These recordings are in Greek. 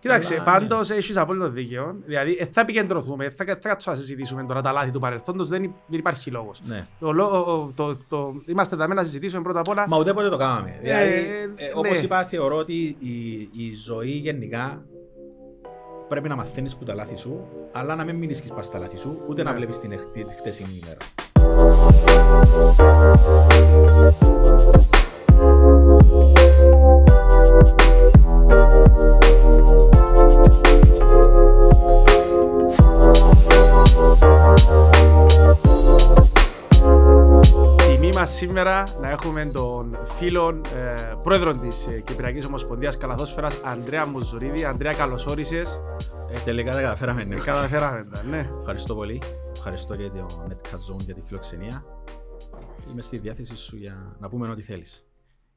Κοίταξε, Αλλά, πάντως έχεις απόλυτο δίκαιο. Δηλαδή, ε, θα επικεντρωθούμε, θα, θα κάτσουμε να συζητήσουμε τώρα τα λάθη του παρελθόντος, δεν, υ- δεν υπάρχει λόγος. Ναι. Το, λό- το, το, είμαστε εδώ να συζητήσουμε πρώτα απ' όλα. Μα ούτε ποτέ το κάναμε. Δηλαδή, Ε, ε, όπως ναι. είπα, θεωρώ ότι η, η ζωή γενικά πρέπει να μαθαίνεις που τα λάθη σου, αλλά να μην μείνεις και σπάς στα λάθη σου, ούτε να Ναι. βλέπεις την, εχ- τη χτεσινή ημέρα. Τιμή μας σήμερα να έχουμε τον φίλο ε, πρόεδρο της ε, Κυπριακής Ομοσπονδίας Καλαθόσφαιρας, Ανδρέα Μουζουρίδη. Ανδρέα, καλώς όρισες. Ε, τελικά τα καταφέραμε. Ναι. Καταφέραμε τα, ναι. Ευχαριστώ πολύ. Ευχαριστώ και το Netcast Zone για τη φιλοξενία. Είμαι στη διάθεση σου για να πούμε ό,τι θέλεις.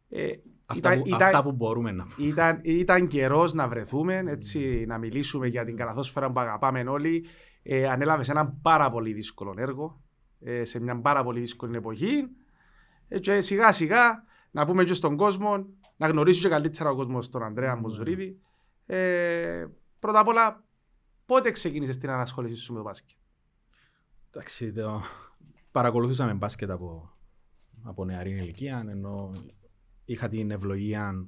Ε, Αυτά, ήταν, που, ήταν, αυτά που μπορούμε να πούμε. ήταν, ήταν καιρός να βρεθούμε, έτσι, να μιλήσουμε για την καλαθόσφαιρα που αγαπάμε όλοι. Ε, ανέλαβες ένα πάρα πολύ δύσκολο έργο ε, σε μια πάρα πολύ δύσκολη εποχή. Ε, και σιγά σιγά να πούμε και στον κόσμο, να γνωρίσει και καλύτερα ο κόσμος τον Ανδρέα Ναι. Μουζουρίδη. Ε, πρώτα απ' όλα, πότε ξεκίνησες την ανασχόληση σου με το μπάσκετ; Εντάξει, το... παρακολουθούσαμε μπάσκετ από, από νεαρή ηλικία, ενώ είχα την ευλογία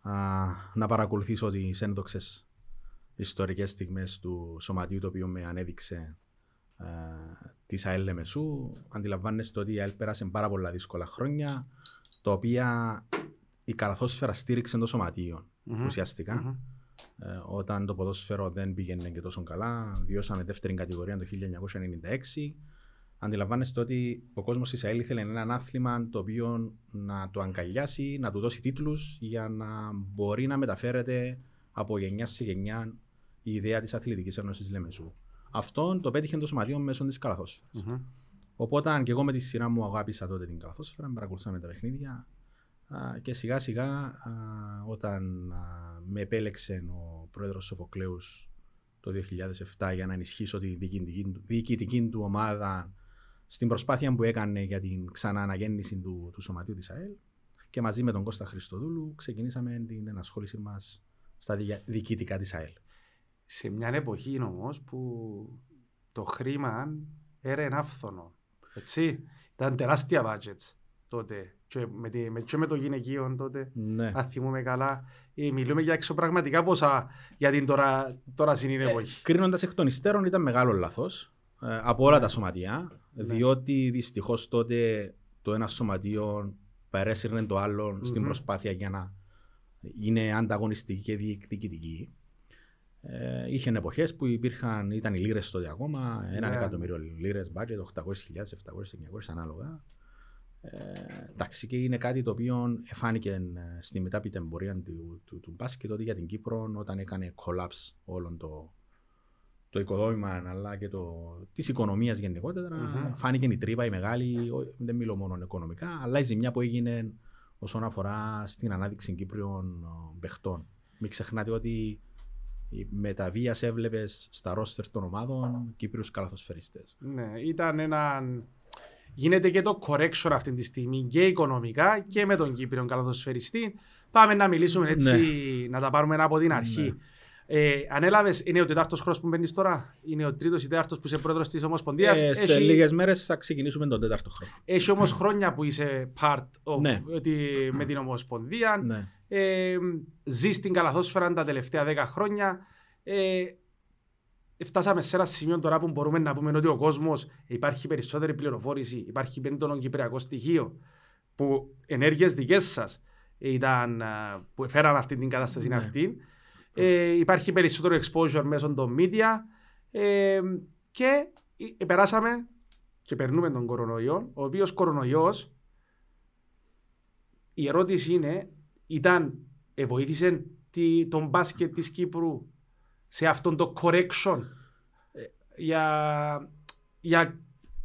α, να παρακολουθήσω τις ένδοξες ιστορικές στιγμές του σωματείου το οποίο με ανέδειξε α, της ΑΕΛ Λεμεσού. Αντιλαμβάνεστε ότι η ΑΕΛ πέρασε πάρα πολλά δύσκολα χρόνια, τα οποία η καλαθόσφαιρα στήριξε το σωματείο Μμμ. ουσιαστικά. Μμμ. Ε, όταν το ποδόσφαιρο δεν πήγαινε και τόσο καλά, βιώσαμε δεύτερη κατηγορία το 1996. Αντιλαμβάνεστε ότι ο κόσμος της ΑΕΛ ήθελε έναν άθλημα το οποίο να το αγκαλιάσει, να του δώσει τίτλους για να μπορεί να μεταφέρεται από γενιάς σε γενιά η ιδέα της Αθλητικής Ένωσης Λεμεσού. Αυτό το πέτυχε το σωματείο μέσω της καλαθόσφαιρας. Μμμ. Οπότε και εγώ με τη σειρά μου αγάπησα τότε την καλαθόσφαιρα, παρακολουθούσαμε τα παιχνίδια α, και σιγά σιγά α, όταν α, με επέλεξε ο πρόεδρος Σοφοκλέους το 2007 για να ενισχύσω τη διοικητική, του- διοικητική του ομάδα στην προσπάθεια που έκανε για την ξανά αναγέννηση του, του σωματείου της ΑΕΛ και μαζί με τον Κώστα Χριστοδούλου ξεκινήσαμε την ενασχόλησή μας στα δια- διοικητικά της ΑΕΛ. σε μια εποχή όμως που το χρήμα έρε άφθονο. Έτσι. Ήταν τεράστια budgets τότε. Και με, τη, με, και με το γυναικείο τότε. Ναι. Αν θυμούμε καλά. Ε, μιλούμε για εξωπραγματικά ποσά για την τώρα, τώρα συνήνη εποχή. Κρίνοντας εκ των υστέρων ήταν μεγάλο λάθος από όλα τα σωματεία. Ναι. Διότι δυστυχώς τότε το ένας σωματείο παρέσυρνε το άλλο στην Μμμ. προσπάθεια για να είναι ανταγωνιστική και διεκδικητική. Ε, είχε εποχές που υπήρχαν, ήταν οι λίρες τότε ακόμα, έναν Ναι. εκατομμύριο λίρες, budget, 800.000, 700, 900 ανάλογα. Ε, εντάξει, και είναι κάτι το οποίο εφάνηκε ε, στη μετάπειτα εμπορία του, του, του μπάσκετ ότι για την Κύπρο όταν έκανε collapse όλο το, το οικοδόμημα αλλά και το, της οικονομίας γενικότερα Μμμ. φάνηκε η τρύπα η μεγάλη, ο- δεν μιλώ μόνο οικονομικά αλλά η ζημιά που έγινε όσον αφορά στην ανάδειξη Κύπριων ε, παιχτών. Μην ξεχνάτε ότι η- με τα βίας έβλεπες στα ρόστερ των ομάδων Κύπριους καλαθοσφαιριστές. Ναι, ήταν ένα... Γίνεται και το correction αυτή τη στιγμή και οικονομικά και με τον Κύπριο καλαθοσφαιριστή. Πάμε να μιλήσουμε έτσι, να τα πάρουμε από την αρχή. Ναι. Ε, ανέλαβες, είναι ο τετάρτος χρόνος που μπαίνεις τώρα, είναι ο τρίτος ή τέταρτος που είσαι πρόεδρος της Ομοσπονδίας; Ε, σε Έχει- λίγες μέρες θα ξεκινήσουμε τον τέταρτο χρόνο. Έχει όμως χρόνια που είσαι part of, Ναι. τη- με την Ομοσπονδία. Ναι. Ε, ζεις στην καλαθόσφαιρα τα τελευταία 10 χρόνια. Ε, φτάσαμε σε ένα σημείο τώρα που μπορούμε να πούμε ότι ο κόσμος υπάρχει περισσότερη πληροφόρηση, υπάρχει πέντονο κυπριακό στοιχείο που ενέργειες δικές σας ήταν α, που έφεραν αυτή την κατάσταση Ναι. αυτή. Ε, υπάρχει περισσότερο exposure μέσω των media. Ε, και ε, περάσαμε και περνούμε τον κορονοϊό, ο οποίος κορονοϊός, η ερώτηση είναι, ήταν, ε, βοήθησε τη, τον μπάσκετ της Κύπρου σε αυτόν το correction ε, για, για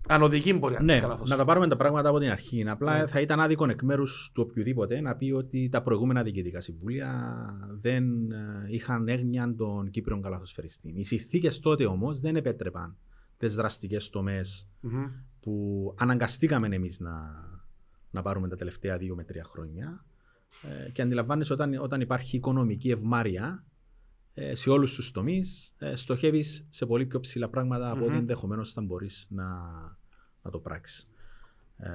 ανωδική πορεία Ναι, της καλαθόσφαιρας. να τα πάρουμε τα πράγματα από την αρχή. Απλά Ναι. θα ήταν άδικο εκ μέρους του οποιοδήποτε να πει ότι τα προηγούμενα διοικητικά συμβούλια δεν ε, είχαν έγνοια των Κύπριων καλαθοσφαιριστή. Οι συνθήκες τότε όμως δεν επέτρεπαν τις δραστικές τομές Μμμ. που αναγκαστήκαμε εμείς να, να πάρουμε τα τελευταία δύο με τρία χρόνια. Ε, και αντιλαμβάνεσαι όταν, όταν υπάρχει οικονομική ευμάρεια, ε, σε όλους τους τομείς, ε, στοχεύεις σε πολύ πιο ψηλά πράγματα από Μμμ. ό,τι ενδεχομένως θα μπορείς να, να το πράξεις. Ε,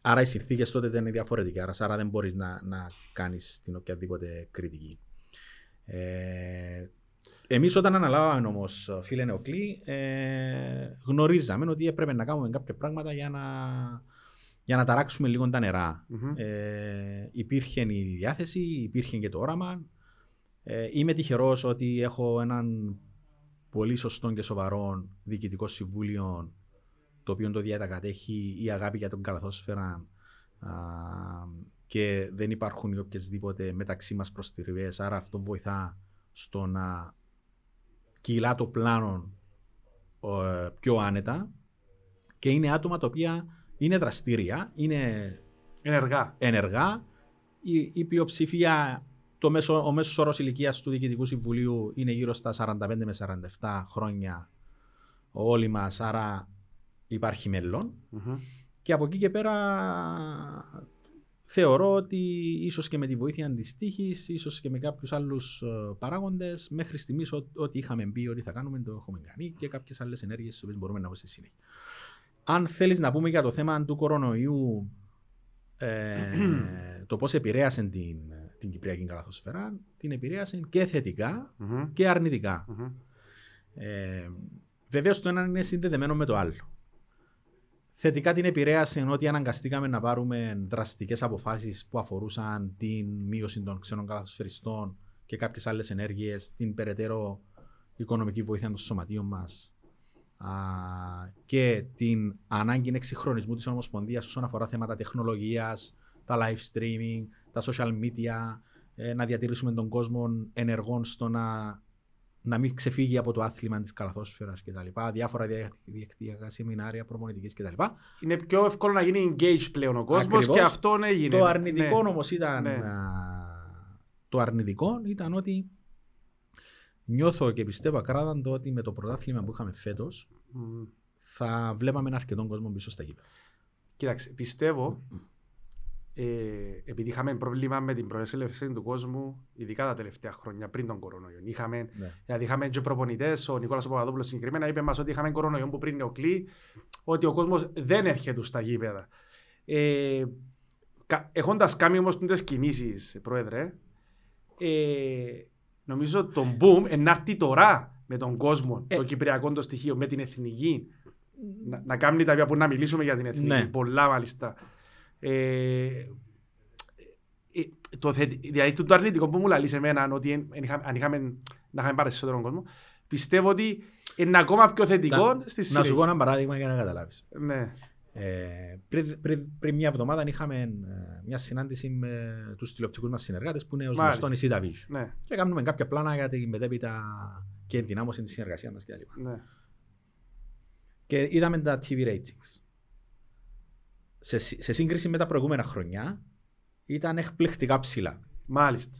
άρα οι συνθήκες τότε δεν είναι διαφορετικές, άρα, άρα δεν μπορείς να, να κάνεις την οποιαδήποτε κριτική. Ε, εμείς όταν αναλάβαμε όμως, φίλε Νεοκλή, ε, γνωρίζαμε ότι έπρεπε να κάνουμε κάποια πράγματα για να, για να ταράξουμε λίγο τα νερά. Μμμ. Ε, υπήρχε η διάθεση, υπήρχε και το όραμα. Ε, είμαι τυχερός ότι έχω έναν πολύ σωστό και σοβαρό διοικητικό συμβούλιο το οποίο το διατακατέχει η αγάπη για τον καλαθόσφαιρα α, και δεν υπάρχουν οι οποιασδήποτε μεταξύ μας προστριβές, άρα αυτό βοηθά στο να κυλά το πλάνο ε, πιο άνετα και είναι άτομα τα οποία είναι δραστήρια, είναι Ενεργά. ενεργά. Η, η πλειοψηφία, το μέσο, ο μέσος όρος ηλικίας του Διοικητικού Συμβουλίου είναι γύρω στα 45 με 47 χρόνια όλοι μας, άρα υπάρχει μέλλον. Μμμ. Και από εκεί και πέρα θεωρώ ότι ίσως και με τη βοήθεια της τύχης, ίσως και με κάποιους άλλους ε, παράγοντες, μέχρι στιγμής ό- ό,τι είχαμε πει ότι θα κάνουμε το έχουμε κάνει και κάποιες άλλες ενέργειες τις οποίες μπορούμε να πούμε στη συνέχεια. Αν θέλεις να πούμε για το θέμα του κορονοϊού, ε, το πώς επηρέασε την, την Κυπριακή καλαθοσφαίρα, την επηρέασε και θετικά Μμμ. και αρνητικά. Μμμ. Ε, Βεβαίως το ένα είναι συνδεδεμένο με το άλλο. Θετικά την επηρέασε ότι αναγκαστήκαμε να πάρουμε δραστικές αποφάσεις που αφορούσαν την μείωση των ξένων καλαθοσφαιριστών και κάποιες άλλες ενέργειες, την περαιτέρω οικονομική βοήθεια των σωματείων μας α, και την ανάγκη εξυγχρονισμού της Ομοσπονδίας όσον αφορά θέματα τεχνολογίας, τα live streaming, τα social media, ε, να διατηρήσουμε τον κόσμο ενεργών στο να να μην ξεφύγει από το άθλημα της καλαθόσφαιρας κτλ. Διάφορα δια- διαδικτυακά σεμινάρια προμονητική κτλ. Είναι πιο εύκολο να γίνει engage πλέον ο κόσμος Ακριβώς. και αυτό έγινε. Το αρνητικό Ναι. όμως ήταν. Ναι. α, το αρνητικό ήταν ότι νιώθω και πιστεύω ακράδαντο ότι με το πρωτάθλημα που είχαμε φέτος Μμ. θα βλέπαμε ένα αρκετό κόσμο πίσω στα γήπεδα. Κοίταξε, πιστεύω, ε, επειδή είχαμε πρόβλημα με την προέσελευση του κόσμου, ειδικά τα τελευταία χρόνια πριν τον κορονοϊό. Είχαμε, Ναι. δηλαδή είχαμε και προπονητές, ο Νικόλας Παπαδόπουλος συγκεκριμένα είπε μας ότι είχαμε κορονοϊό που πριν νεοκλεί, ότι ο κόσμος δεν έρχεται στα γήπεδα. Ε, Έχοντας κάνει όμως τι κινήσεις, Πρόεδρε, ε, νομίζω το boom ενάρτη τώρα με τον κόσμο, Ε. το κυπριακό το στοιχείο, με την εθνική. Να, να κάνει τα βία που να μιλήσουμε για την εθνική. Ναι. Πολλά μάλιστα. Ε, ε, το, θετι- δηλαδή το, το αρνητικό που μου λέει σε μένα ότι εν- εν είχα- αν είχαμε, να είχαμε πάρει περισσότερο κόσμο, πιστεύω ότι είναι ακόμα πιο θετικό Να- στη Να σου πω συνέχεια. ένα παράδειγμα για να καταλάβεις. Ναι. Ε, πριν, πριν, πριν μια εβδομάδα είχαμε ε, μια συνάντηση με τους τηλεοπτικούς μας συνεργάτες που είναι ως Μάλιστα. γνωστόν η Sita Vision. Ναι, Και κάνουμε κάποια πλάνα για την μετέπειτα και ενδυνάμωση της συνεργασίας μας κτλ. ναι. Και είδαμε τα TV ratings. Σε, σύ- σε σύγκριση με τα προηγούμενα χρονιά ήταν εκπληκτικά ψηλά. Μάλιστα.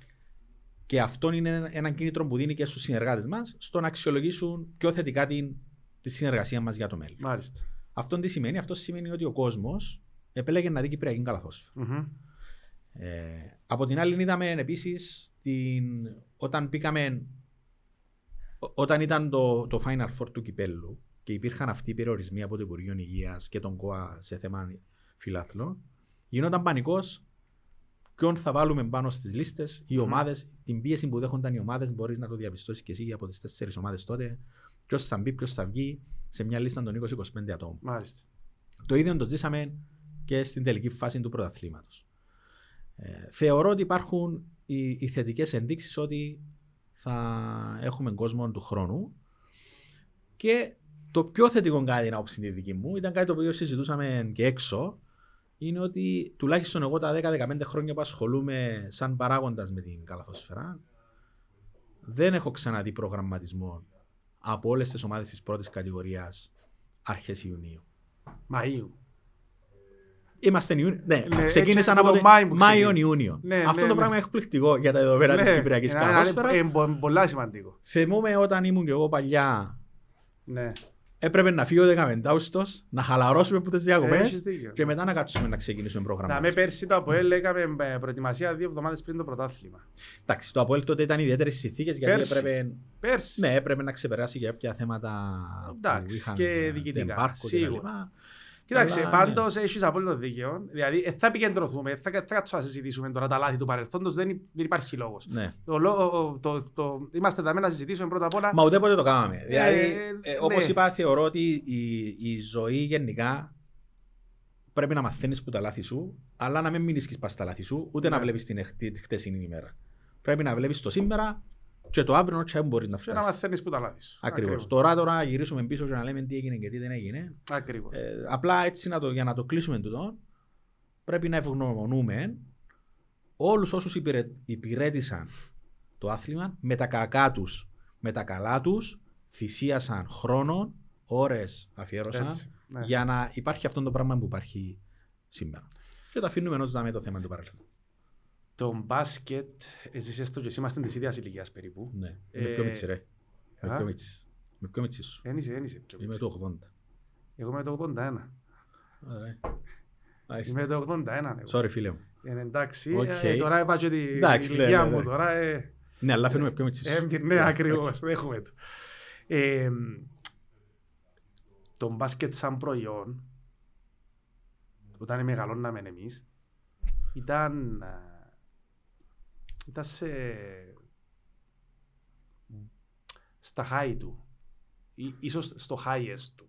Και αυτό είναι ένα- ένα κίνητρο που δίνει και στους συνεργάτες μας στο να αξιολογήσουν πιο θετικά την, τη συνεργασία μας για το μέλλον. Μάλιστα. Αυτό τι σημαίνει, αυτό σημαίνει ότι ο κόσμος επέλεγε να δει Κυπριακή καλαθόσφαιρα. Μμμ. Ε, από την άλλη είδαμε επίσης όταν πήγαμε ό- όταν ήταν το, το Final Four του Κυπέλου και υπήρχαν αυτοί οι περιορισμοί από το Υπουργείο Υγείας και τον ΚΟΑ σε θέμα φιλάθλων, γινόταν πανικός ποιον θα βάλουμε πάνω στις λίστες, οι Μμμ. ομάδες, την πίεση που δέχονταν οι ομάδες, μπορείς να το διαπιστώσεις και εσύ από τις τέσσερις ομάδες τότε. Ποιος θα μπει, ποιος θα βγει σε μια λίστα των 20-25 ατόμων. Μάλιστα. Το ίδιο το ζήσαμε και στην τελική φάση του πρωταθλήματος. Ε, θεωρώ ότι υπάρχουν οι, οι θετικές ενδείξεις ότι θα έχουμε κόσμο του χρόνου και το πιο θετικό κάτι να όψη τη δική μου ήταν κάτι το οποίο συζητούσαμε και έξω είναι ότι τουλάχιστον εγώ τα 10-15 χρόνια που ασχολούμαι σαν παράγοντας με την καλαθόσφαιρα δεν έχω ξαναδεί προγραμματισμό από όλες τις ομάδες της πρώτης κατηγορίας αρχές Ιουνίου. Μαΐου. Είμαστε Ιούνιο. Ναι, Ναι, ξεκίνησαν έτσι από το το Μάη που Μάιο-Ιούνιο. Ναι, Αυτό ναι, το ναι. πράγμα είναι εκπληκτικό για τα δεδομένα της Κυπριακής είναι- είναι- Καλόσφαιρα. είναι πο- πολλά σημαντικό. Θυμούμαι όταν ήμουν και εγώ παλιά, Ναι. Έπρεπε να φύγει ο δεκαμεντάουστος, να χαλαρώσουμε από τις διακοπές Έχεις δίκιο. και μετά να κάτσουμε να ξεκινήσουμε Να πρόγραμμα. με πέρσι το ΑΠΟΕΛ έκαμε ε, προετοιμασία δύο εβδομάδες πριν το πρωτάθλημα. Εντάξει, το Αποέλ τότε ήταν ιδιαίτερες συνθήκες γιατί Πέρσι. έπρεπε, Πέρσι. ναι, έπρεπε να ξεπεράσει για κάποια θέματα Εντάξει, που είχαν και ε, διοικητικά, εμπάρκο και τα σίγουρα. λοιπά. Κοίταξε, Αλλά, πάντως έχεις απόλυτο δίκαιο. Δηλαδή, ε, θα επικεντρωθούμε, θα, θα κάτσουμε να συζητήσουμε τώρα τα λάθη του παρελθόντος, δεν, υ- δεν υπάρχει λόγος. Ναι. Το, λό- το, το, είμαστε εδώ να συζητήσουμε πρώτα απ' όλα. Μα ουδέποτε το κάναμε. Δηλαδή, ε, ε, όπως ναι. είπα, θεωρώ ότι η, η ζωή γενικά πρέπει να μαθαίνεις που τα λάθη σου, αλλά να μην μείνεις και σπάς τα λάθη σου, ούτε να Ναι. βλέπεις την, εχ- τη χτεσινή ημέρα. Πρέπει να βλέπεις το σήμερα και το αύριο και μπορείς να Και να φτάσεις. μαθαίνεις που τα λάθη σου. Ακριβώς. Τώρα, τώρα να γυρίσουμε πίσω και να λέμε τι έγινε και τι δεν έγινε. Ακριβώς. Ε, απλά έτσι να το, για να το κλείσουμε τούτο, πρέπει να ευγνωμονούμε όλους όσους υπηρε, υπηρέτησαν το άθλημα με τα κακά τους, με τα καλά τους, θυσίασαν χρόνο, ώρες αφιέρωσαν Έτσι, ναι. για να υπάρχει αυτό το πράγμα που υπάρχει σήμερα. Και το αφήνουμε ενός δάμε το θέμα του παρελθόν. Το μπάσκετ, εσύ το και εσύ είμαστε της ίδιας ηλικίας περίπου. Ναι. Είμαι Ε, πιο μιτσής ρε. Είμαι α; πιο μίτσι. Είμαι πιο μίτσι σου. Δεν είσαι, δεν είσαι. πιο Είμαι μιτσής. το 80. Εγώ είμαι το 81. Ωραία. Μάλιστα. Είμαι το 81. εγώ. Sorry φίλε μου. Ε, εντάξει, Οκ. ε, τώρα είπα και την Εντάξει, ναι, ηλικία ναι, μου ναι. τώρα. ε, Ναι, αλλά φαίνομαι πιο μιτσής σου. Ε, ναι, ακριβώς, έχουμε το. Ε, το μπάσκετ σαν προϊόν, όταν μεγαλώναμε εμείς, ήταν, α, ήταν σε, στα high του, ή, ίσως στο highest του.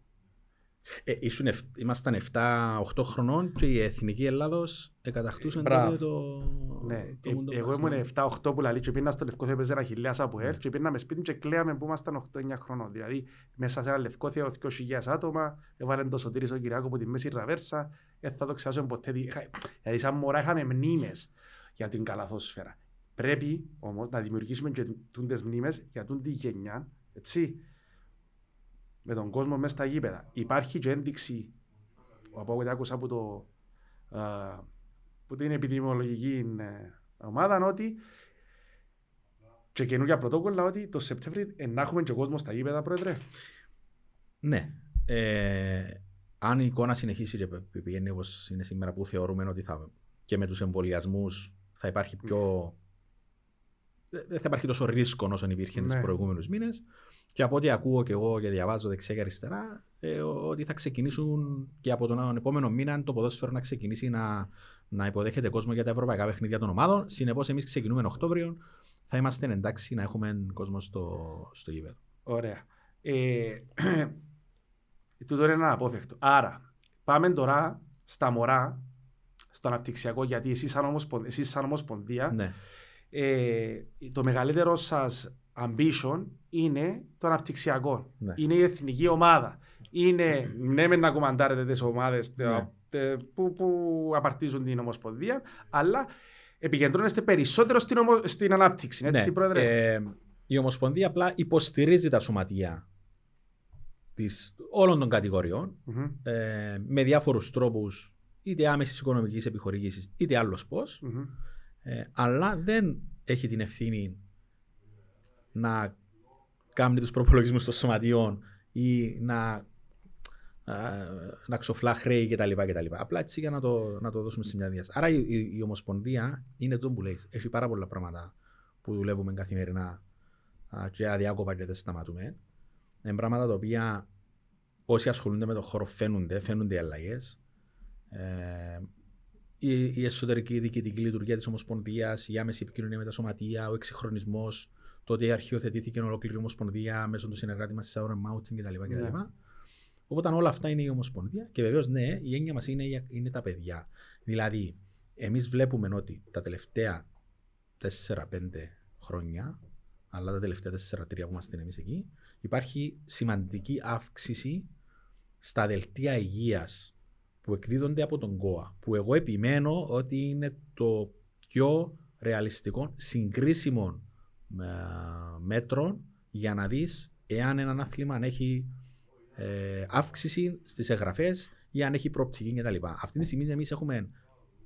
Ε, ήσουν ευ- ήμασταν 7-8 χρονών και η Εθνική Ελλάδος εκατακτούσε Μπράβο. τότε το... Ναι, το ε, μουντο εγώ μπάσκετ. ήμουν 7-8 που λαλείς και πήγαινα στο Λευκό Θεό έπαιζε ένα χιλιάς από Ναι. ελ και πήγαμε σπίτι και κλαίαμε που ήμασταν 8-9 χρονών. Δηλαδή μέσα σε ένα Λευκό Θεό 2.000 άτομα, έβαλε το Σωτήρης ο Κυριάκο από τη μέση ραβέρσα, δεν θα το ξεχάσω ποτέ. δι- είχα- Δηλαδή σαν μωρά είχαμε μνήμες για την καλαθόσφαιρα. Πρέπει όμως να δημιουργήσουμε και τούντες μνήμες για τούν τη γενιά, έτσι, με τον κόσμο μέσα στα γήπεδα. Υπάρχει και ένδειξη, από ό,τι άκουσα από το α, που την επιδημιολογική ε, ομάδα ότι και καινούργια πρωτόκολλα ότι το Σεπτέμβρη ε, να έχουμε και κόσμο στα γήπεδα, πρόεδρε. Ναι. Ε, αν η εικόνα συνεχίσει και π- πηγαίνει όπως είναι σήμερα που θεωρούμε ότι θα και με τους εμβολιασμούς θα υπάρχει πιο... Δεν δεν θα υπάρχει τόσο ρίσκο όσο υπήρχε Ναι. τις προηγούμενους μήνες και από ό,τι ακούω και εγώ και διαβάζω δεξιά και αριστερά ε, ότι θα ξεκινήσουν και από τον επόμενο μήνα το ποδόσφαιρο να ξεκινήσει να, να υποδέχεται κόσμο για τα ευρωπαϊκά παιχνίδια των ομάδων. Συνεπώς, εμείς ξεκινούμε Οκτώβριο. Θα είμαστε εντάξει να έχουμε κόσμο στο, στο γήπεδο. Ωραία. Ε, τούτο είναι ένα απόφευκτο. Άρα, πάμε τώρα στα μωρά, στο αναπτυξιακό, γιατί εσείς σαν, ομοσπον, εσείς σαν ομοσπονδία, Ναι. Ε, το μεγαλύτερο σας ambition είναι το αναπτυξιακό. Ναι. Είναι η εθνική ομάδα. Είναι, ναι, μεν να κομμαντάρετε τις ομάδες τε- Ναι. τε- που, που απαρτίζουν την Ομοσπονδία, αλλά επικεντρώνεστε περισσότερο στην, ομο, στην ανάπτυξη. Έτσι, Ναι, Πρόεδρε; ε, η Ομοσπονδία απλά υποστηρίζει τα σωματεία της, όλων των κατηγοριών Μμμ, ε, με διάφορους τρόπους είτε άμεσης οικονομικής επιχορηγήσης είτε άλλος πώς μμμ. Ε, αλλά δεν έχει την ευθύνη να κάνει τους προπολογισμούς των σωματιών ή να, α, να ξοφλά χρέη κτλ. κτλ. Απλά έτσι για να το, να το δώσουμε σε μια διάσταση. Άρα η, η, η Ομοσπονδία είναι το που λέει. Έχει πάρα πολλά πράγματα που δουλεύουμε καθημερινά α, και αδιάκοπα και δεν σταματούμε. Είναι πράγματα τα οποία όσοι ασχολούνται με τον χώρο φαίνονται, φαίνονται οι αλλαγές. Ε, η, η εσωτερική διοικητική λειτουργία της Ομοσπονδίας, η άμεση επικοινωνία με τα σωματεία, ο εξυγχρονισμός, το ότι αρχιοθετήθηκε ολόκληρη η Ομοσπονδία μέσω του συνεργάτη μας της Auron Mountain κτλ. Ναι. κτλ. Οπότε όλα αυτά είναι η Ομοσπονδία και βεβαίως ναι, η έννοια μας είναι, η- είναι τα παιδιά. Δηλαδή, εμείς βλέπουμε ότι τα τελευταία 4-5 χρόνια, αλλά τα τελευταία 4-3 που είμαστε εμείς εκεί, υπάρχει σημαντική αύξηση στα δελτία υγείας που εκδίδονται από τον ΚΟΑ. Που εγώ επιμένω ότι είναι το πιο ρεαλιστικό, συγκρίσιμο ε, μέτρο για να δεις εάν ένα άθλημα έχει ε, αύξηση στις εγγραφές ή αν έχει προοπτική κτλ. Αυτή τη στιγμή εμείς έχουμε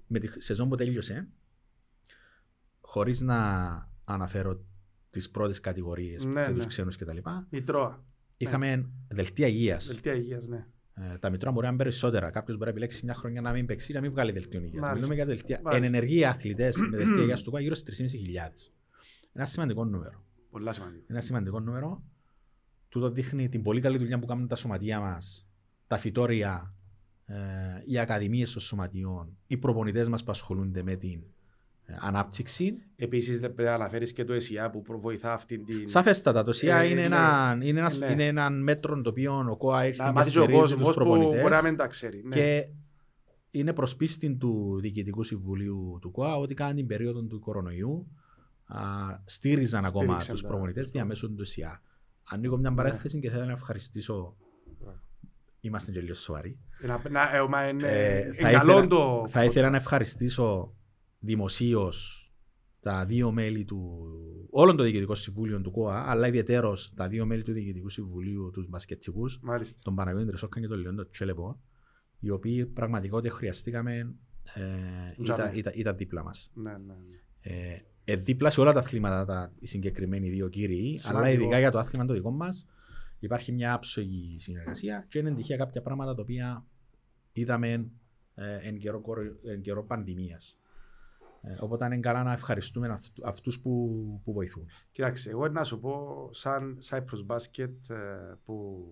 με τη σεζόν που τέλειωσε χωρίς να αναφέρω τις πρώτες κατηγορίες Ναι, και τους ναι. ξένους κτλ. Μητρώα. είχαμε δελτία υγείας. Δελτία υγείας, ναι. Ε, τα μητρώα μπορεί να είναι περισσότερα. Κάποιος μπορεί να επιλέξει μια χρονιά να μην παίξει, να μην βγάλει δελτίο υγείας. Μάλιστα. Μιλούμε για δελτία. Εν Μάλιστα. ενεργοί αθλητές με δελτία υγείας του ΚΟΑ γύρω στις 3.500. Ένα σημαντικό νούμερο. Πολλά σημαντικό. Ένα σημαντικό νούμερο. Τούτο δείχνει την πολύ καλή δουλειά που κάνουν τα σωματεία μας, τα φυτόρια, ε, οι ακαδημίες των σωματιών, οι προπονητές μας που ασχολούνται με την ε, ανάπτυξη. Επίσης πρέπει να αναφέρεις και το ΕΣΙΑ που προ- βοηθά αυτήν την... Σαφέστατα, το ΣΥΑ Ε, είναι, ναι. ένα, είναι, ένα, Ναι. είναι ένα μέτρο το οποίο ο ΚΟΑ ήρθε Να και μάθει και ο στηρίζει τους κόσμος που προπονητές μπορεί να μην τα ξέρει. Ναι. και είναι προς πίστη του Διοικητικού Συμβουλίου του ΚΟΑ ότι κατά την περίοδο του κορονοϊού α, στήριζαν ακόμα Στήριξαν τους τα- προπονητές διαμέσου του ΣΥΑ. Ανοίγω μια παρέθεση και θέλω να ευχαριστήσω Είμαστε και λίγο σοβαροί. Να, να, ε, μα είναι, Ε, ε, θα καλό ήθελα- το... Θα ήθελα να ευχαριστήσω δημοσίως τα δύο μέλη του, όλων των διοικητικών συμβούλων του ΚΟΑ, αλλά ιδιαίτερω τα δύο μέλη του Διοικητικού Συμβουλίου, τους μπασκετικού, Μάλιστα. τον Παναγιώτη Τρεσόκαν και τον Λεόντο Τσέλεπο, οι οποίοι πραγματικότητα χρειαστήκαμε ε, Τζαμέ. ήταν, ήταν, ήταν δίπλα μας. Ναι, ναι, ναι. Ε, ε, δίπλα σε όλα τα αθλήματα τα, οι συγκεκριμένοι δύο κύριοι, Σημαντικό. αλλά ειδικά για το άθλημα το δικό μας, υπάρχει μια άψογη συνεργασία και είναι τυχαία κάποια πράγματα τα οποία είδαμε ε, εν, καιρό, κορο- εν καιρό πανδημίας. Ε, οπότε είναι καλά να ευχαριστούμε αυτού, αυτούς που, που βοηθούν. Κοίταξε, εγώ να σου πω, σαν Cyprus Basket ε, που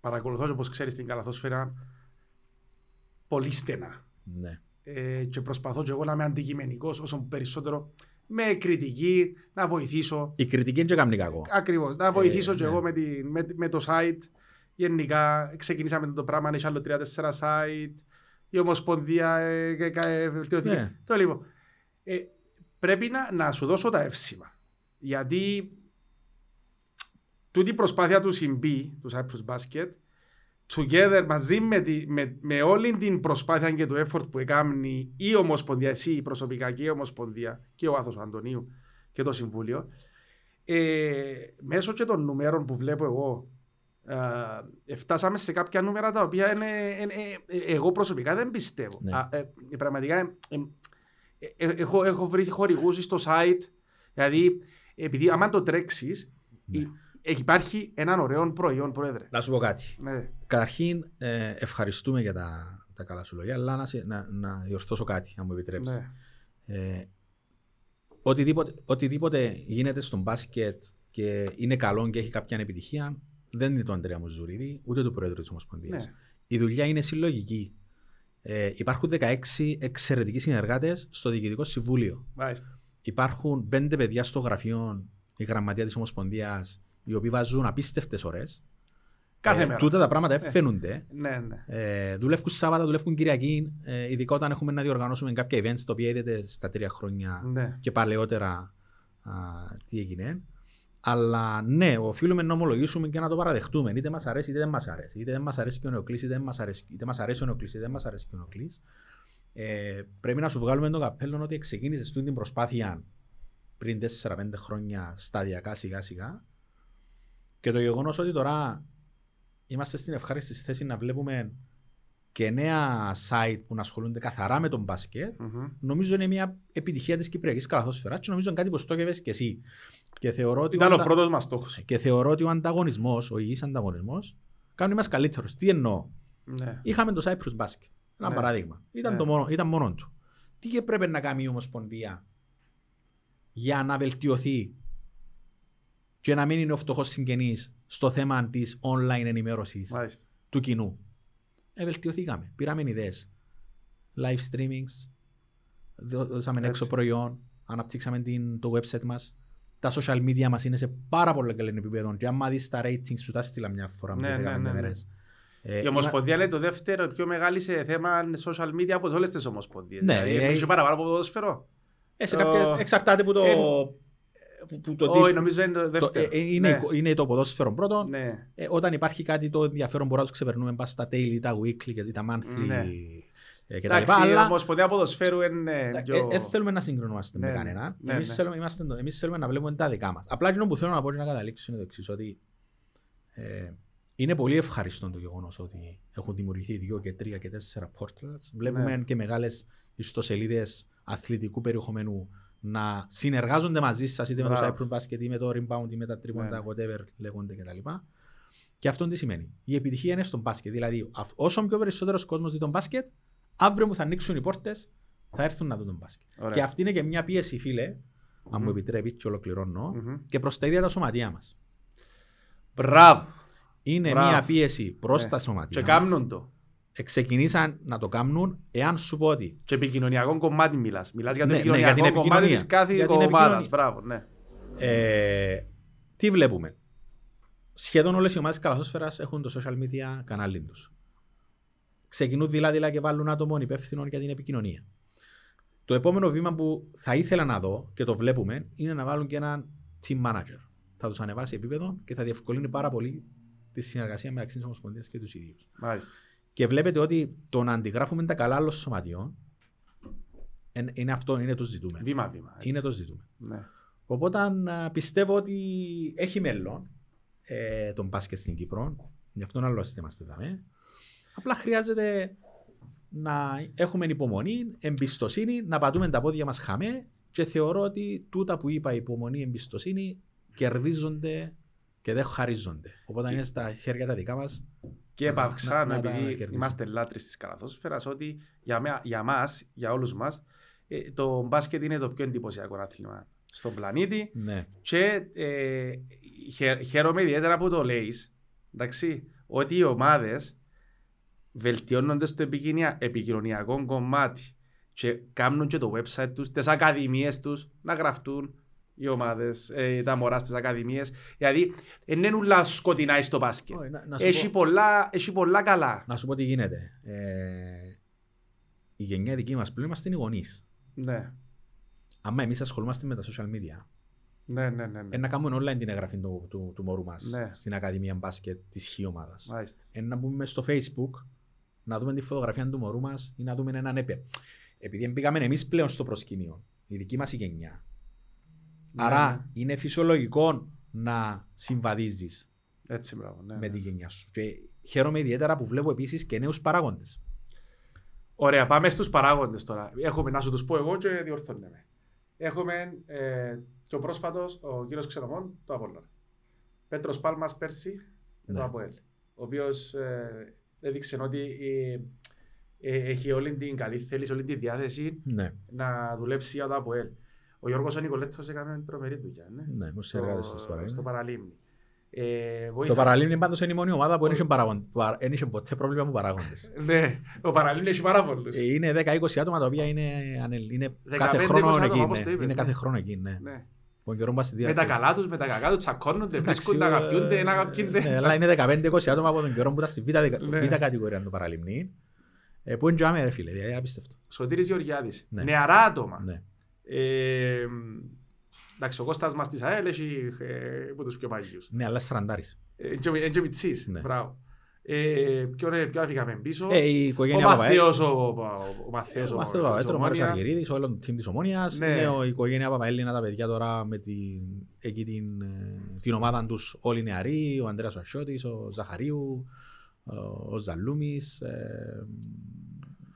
παρακολουθώ, όπως ξέρεις, την καλαθόσφαιρα πολύ στενά. Ναι. Ε, και προσπαθώ και εγώ να είμαι αντικειμενικός όσο περισσότερο με κριτική, να βοηθήσω. Η κριτική είναι και καμνή κακό. Ακριβώς, να βοηθήσω Ε, και ναι. εγώ με, τη, με, με το site. Γενικά, ξεκινήσαμε το πράγμα, έχει άλλο 3-4 site. Η Ομοσπονδία ε, ε, ε, βελτιώθηκε. Ναι. Το λοιπόν. Ε, πρέπει να, να σου δώσω τα εύσημα. Γιατί τούτη η προσπάθεια του Συμπή, του Cyprus Basket, together μαζί με, τη, με, με όλη την προσπάθεια και το effort που έκανε η Ομοσπονδία, εσύ προσωπικά και η Ομοσπονδία και ο Άθος Αντωνίου και το Συμβούλιο, ε, μέσω και των νούμερων που βλέπω εγώ, ε, φτάσαμε σε κάποια νούμερα τα οποία είναι, είναι- ε, εγώ προσωπικά δεν πιστεύω. Ναι. Α, ε, πραγματικά ε, ε, ε, έχω, έχω βρει χορηγούς στο site, δηλαδή επειδή άμα το τρέξεις, Ναι. η- έχει- υπάρχει έναν ωραίο προϊόν, Πρόεδρε. Να σου πω κάτι. Ναι. Καταρχήν, ε, ευχαριστούμε για τα, τα καλά σου λόγια, αλλά να, σε- να, να διορθώσω κάτι, αν μου επιτρέψεις. Ναι. Ε, οτιδήποτε, οτιδήποτε γίνεται στο μπάσκετ και είναι καλό και έχει κάποια επιτυχία, δεν είναι του Αντρέα Μουζουρίδη, ούτε του Πρόεδρου της Ομοσπονδίας. Ναι. Η δουλειά είναι συλλογική. Ε, υπάρχουν 16 εξαιρετικοί συνεργάτες στο Διοικητικό Συμβούλιο. Μάλιστα. Υπάρχουν 5 παιδιά στο γραφείο, η γραμματεία της Ομοσπονδίας, οι οποίοι βάζουν απίστευτες ώρες. Κάθε μέρα. Τούτα τα πράγματα φαίνονται. Ναι, ναι. Ε, δουλεύουν Σάββατα, δουλεύουν Κυριακή, ε, ειδικά όταν έχουμε να διοργανώσουμε κάποια events τα οποία είδατε στα τρία χρόνια ναι. και παλαιότερα α, τι έγινε. Αλλά ναι, οφείλουμε να ομολογήσουμε και να το παραδεχτούμε. Είτε μας αρέσει είτε δεν μας αρέσει. Είτε δεν μας αρέσει και ο Νεοκλής, είτε δεν μας αρέσει, είτε μας αρέσει ο Νεοκλής, είτε δεν μας αρέσει και ο Νεοκλής. Ε, πρέπει να σου βγάλουμε τον καπέλο ότι ξεκίνησες αυτή την προσπάθεια πριν 4-5 χρόνια σταδιακά σιγά σιγά. Και το γεγονός ότι τώρα είμαστε στην ευχάριστη θέση να βλέπουμε και νέα site που να ασχολούνται καθαρά με τον μπάσκετ, Μμμ. νομίζω είναι μια επιτυχία της Κυπριακής καλαθόσφαιρας και νομίζω είναι κάτι που στόχευες και εσύ. Και θεωρώ ότι, Ήταν ο, ο αντα- πρώτος μας στόχος. και θεωρώ ότι ο ανταγωνισμός, ο υγιής ανταγωνισμός, κάνει μας καλύτερους. Τι εννοώ; Ναι. Είχαμε το Cyprus Basket. Ένα Ναι. παράδειγμα. Ήταν, Ναι. το μόνο, ήταν μόνο του. Τι και πρέπει να κάνει η Ομοσπονδία για να βελτιωθεί και να μην είναι ο φτωχός συγγενής στο θέμα της online ενημέρωσης Μάλιστα. του κοινού; Ε, βελτιωθήκαμε. Πήραμε ιδέες. Live streamings, δώ- δώσαμε Έτσι. έξω προϊόν, αναπτύξαμε την, το website μας. Τα social media μας είναι σε πάρα πολύ καλό επίπεδο. Και άμα δεις τα ratings σου, τα στείλα μια φορά Ναι, με ναι, 15 ναι, ναι. μέρες. Ε, Η Ομοσπονδία είναι το δεύτερο πιο μεγάλη σε θέμα social media από όλες τις ομοσπονδίες. Ναι, Δηλαδή, ε, έχει παραπάνω από ποδόσφαιρο. ε, σε κάποια, ο- εξαρτάται που το... ε, που, που το, Όχι, τι- νομίζω είναι το το- δεύτερο. ε, ε, είναι, Ναι. είναι το ποδόσφαιρο πρώτο. Ναι. Ε, όταν υπάρχει κάτι το ενδιαφέρον μπορούμε να το ξεπερνούμε πας στα daily, τα weekly και τα monthly Ναι. ε, και τα Εντάξει, λοιπά. η Αλλά Ομοσπονδία Ποδοσφαίρου είναι Δεν πιο... ε, θέλουμε να συγκρινόμαστε Ναι, με ναι. κανέναν. Ναι, εμείς, ναι. Θέλουμε, είμαστε, το- εμείς θέλουμε να βλέπουμε τα δικά μας. Απλά εκείνο που θέλω να πω και να καταλήξω είναι το εξής, ότι ε, είναι πολύ ευχαριστώ το γεγονός ότι έχουν δημιουργηθεί δύο και τρία και τέσσερα portals. Βλέπουμε Ναι. και μεγάλες ιστοσελίδες αθλητικού περιεχομένου να συνεργάζονται μαζί σας είτε με το Μπράβο. Cyprus Basket ή με το Rebound ή με τα τρίποντα Ναι. whatever λέγονται κτλ. Και αυτό τι σημαίνει. Η επιτυχία είναι στον μπάσκετ. Δηλαδή, αυ- όσο πιο περισσότερος κόσμος δει τον μπάσκετ, αύριο που θα ανοίξουν οι πόρτες, θα έρθουν να δουν τον μπάσκετ. Ωραία. Και αυτή είναι και μια πίεση, φίλε, αν Μμμ. μου επιτρέπεις και ολοκληρώνω, Μμμ. και προς τα ίδια τα σωματεία μας. Μπράβο. Είναι Μπράβο. μια πίεση προς Ναι. τα σωματεία. Και μας. κάνουν το. Ξεκινήσαν να το κάνουν, εάν σου πω ότι Και επικοινωνιακό κομμάτι μιλάς. Μιλάς για το Ναι, ναι, για επικοινωνιακό την κομμάτι επικοινωνία. της κάθε Για την ομάδας. επικοινωνία. Μπράβο, ναι. Ε, τι βλέπουμε; Σχεδόν όλες οι ομάδες καλαθόσφαιρας έχουν το social media κανάλι τους. Ξεκινούν δειλά-δειλά και βάλουν άτομο υπεύθυνο για την επικοινωνία. Το επόμενο βήμα που θα ήθελα να δω και το βλέπουμε είναι να βάλουν και έναν team manager. Θα τους ανεβάσει επίπεδο και θα διευκολύνει πάρα πολύ τη συνεργασία μεταξύ της Ομοσπονδίας και τους ίδιους. Μάλιστα. Και βλέπετε ότι το να αντιγράφουμε τα καλά άλλων σωματιών εν- είναι αυτό, είναι το ζητούμενο. Βήμα-βήμα. έτσι. Είναι το ζητούμενο. Ναι. Οπότε α, πιστεύω ότι έχει μέλλον ε, τον μπάσκετ στην Κύπρο. Γι' αυτό άλλο είμαστε εδώ. Ε. Απλά χρειάζεται να έχουμε υπομονή, εμπιστοσύνη, να πατούμε τα πόδια μας χαμέ και θεωρώ ότι τούτα που είπα, υπομονή, εμπιστοσύνη, κερδίζονται και δεν χαρίζονται. Οπότε Και- είναι στα χέρια τα δικά μας. Και Να- επαυξάνω, να- να τα επειδή κερδίσουμε. είμαστε λάτρεις της καλαθόσφαιρας, ότι για, με, για μας, για όλους μας, ε, το μπάσκετ είναι το πιο εντυπωσιακό άθλημα στον πλανήτη Ναι. και ε, χαι- χαίρομαι ιδιαίτερα που το λέεις, εντάξει, ότι οι ομάδες βελτιώνονται στο επικοινωνια- επικοινωνιακό κομμάτι και κάνουν και το website τους, τις ακαδημίες τους να γραφτούν οι ομάδες, ε, τα μωρά στις ακαδημίες. Δηλαδή, δεν είναι ούλα σκοτεινά στο μπάσκετ. Όχι, να- να σου Έχει πω- πολλά, έχει πολλά καλά. Να σου πω τι γίνεται. Ε, η γενιά δική μας πλέον είμαστε οι γονείς. Ναι, Άμα εμείς ασχολούμαστε με τα social media, ναι, ναι, ναι. ναι. ε, να κάνουμε online την εγγραφή του, του, του μωρού μας Ναι. στην Ακαδημία Μπάσκετ της χ ομάδας. Μάλιστα. Ε, να μπούμε στο facebook, να δούμε τη φωτογραφία του μωρού μας ή να δούμε έναν έπε. Επειδή μπήκαμε εμείς πλέον στο προσκήνιο, η δική μας η γενιά. Ναι, Άρα ναι. είναι φυσιολογικό να συμβαδίζεις Έτσι, μπράβο. Ναι, με ναι. τη γενιά σου. Και χαίρομαι ιδιαίτερα που βλέπω επίσης και νέους παράγοντες. Ωραία, πάμε στους παράγοντες τώρα. Έχουμε, να σου τους πω εγώ και διορθώνε με. Έχουμε ε, και ο πρόσφατος, ο κύριος Ξενομών, το Απόλλωνα. Πέτρος Πάλμας πέρσι, με το Ναι. ΑΠΟΕΛ. Ο οποίος ε, έδειξε ότι ε, ε, έχει όλη την καλή θέληση, όλη τη διάθεση Ναι, να δουλέψει για το ΑΠΟΕΛ. Ο Γιώργος ο Νικολέτος έκανε τρομερή δουλειά, ναι. ναι, μου συνεργάτες στο, στο στο παραλίμνη. παραλίμνη. Ε, Το βοήθα- παραλίμνη πάντως είναι η μόνη ομάδα που δεν είχε παράγον- παρα- δεν είχε ποτέ πρόβλημα με παράγοντες. Ναι, ο παραλίμνη έχει πάρα πολλούς. Ε, Είναι 10-20 άτομα τα οποία είναι, ανελ- είναι 15-20 κάθε χρόνο άτομα, εκεί. όπως ναι. το είπες, Είναι ναι. κάθε χρόνο εκεί. Ναι. Ναι. Ο καιρό μας στη Με τα διάρκεια. καλά τους, με τα κακά τους, τσακώνονται, Εντάξει, βρίσκονται, ε, αγαπιούνται, να ναι, αγαπιούνται. Αλλά είναι 15-20 άτομα από τον καιρό που ήταν στη β' δεκα- Ναι. β' κατηγορία του παραλιμνή. Ε, Που είναι τζάμε ρε φίλε, δηλαδή απίστευτο. Σωτήρης Γεωργιάδης. Ναι. Νεαρά άτομα. Ναι. Ε, Εντάξει, ο Κώστας μας της ΑΕΛ έχει ε, από τους πιο μαγείους. Ναι, αλλά σαραντάρις. Ε, και ο- ε, και ο Μιτσής, Ναι. μπράβο. Ε, Ποιον ε, ποιον αφήκαμε πίσω; Ε, η Ο οικογένεια Παπαέ. Μαθαίος, ο- ο- ο Μαθαίος, Ο ο- Μαθαίος της Παπαέτρο, ο Μάριος Ομόνιας. Αργυρίδης, όλο το team της Ομόνιας. Ναι. Είναι ο- η οικογένεια Παπαέλληνα τα παιδιά τώρα με την, εκεί την, ε, την ομάδα τους όλοι νεαροί. Ο Ανδρέας ο Ασιώτης, ο Ζαχαρίου, ο- ο Ζαλούμης. ε,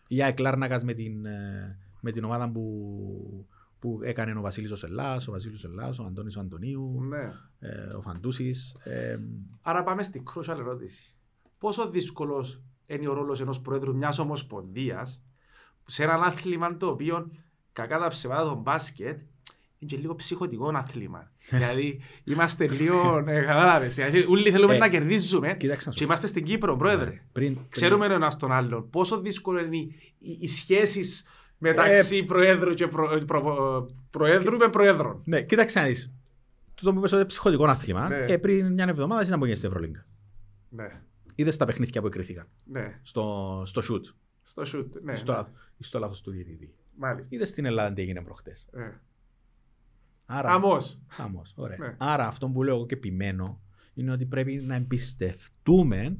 Η ΑΕΚ Λάρνακας με την, ε, με την ομάδα που, που έκανε ο Βασίλης ο Σελάς, ο Βασίλης ο Σελάς, ο Αντώνης ο Αντωνίου, Ναι. ε, ο Φαντούσης. ε, Άρα πάμε στη crucial ερώτηση. Πόσο δύσκολος είναι ο ρόλος ενός πρόεδρου μιας ομοσπονδίας σε έναν άθλημα το οποίο κακά τα ψεβάτα των μπάσκετ είναι και λίγο ψυχοτικό άθλημα. δηλαδή είμαστε λίγο. Ε, Κατάλαβες. Δηλαδή, όλοι θέλουμε Ε, να κερδίζουμε. Κοίταξε να σου Και είμαστε στην Κύπρο, πρόεδρε. Ναι. Πριν, Ξέρουμε ο ένα τον άλλον. Πόσο δύσκολο είναι οι, οι, οι σχέσεις μεταξύ προέδρου και προ, προ- προέδρου με προέδρων. Ναι, κοίταξε να δεις. Τούτο που είπες ότι είναι ψυχωτικό άθλημα. Ναι. Ε, πριν μια εβδομάδα ήταν που έγινε στην Ευρωλίγκα. Ναι, Είδες τα παιχνίδια που εκκρίθηκαν ναι. στο, στο shoot, Στο σουτ. Ναι, στο, ναι. λάθος- στο λάθος του διαιτητή. Μάλιστα. Είδες στην Ελλάδα τι έγινε προχτές. Ε. Άρα, Χαμός. χαμός, ωραία. Ναι. Άρα αυτό που λέω εγώ και επιμένω είναι ότι πρέπει να εμπιστευτούμε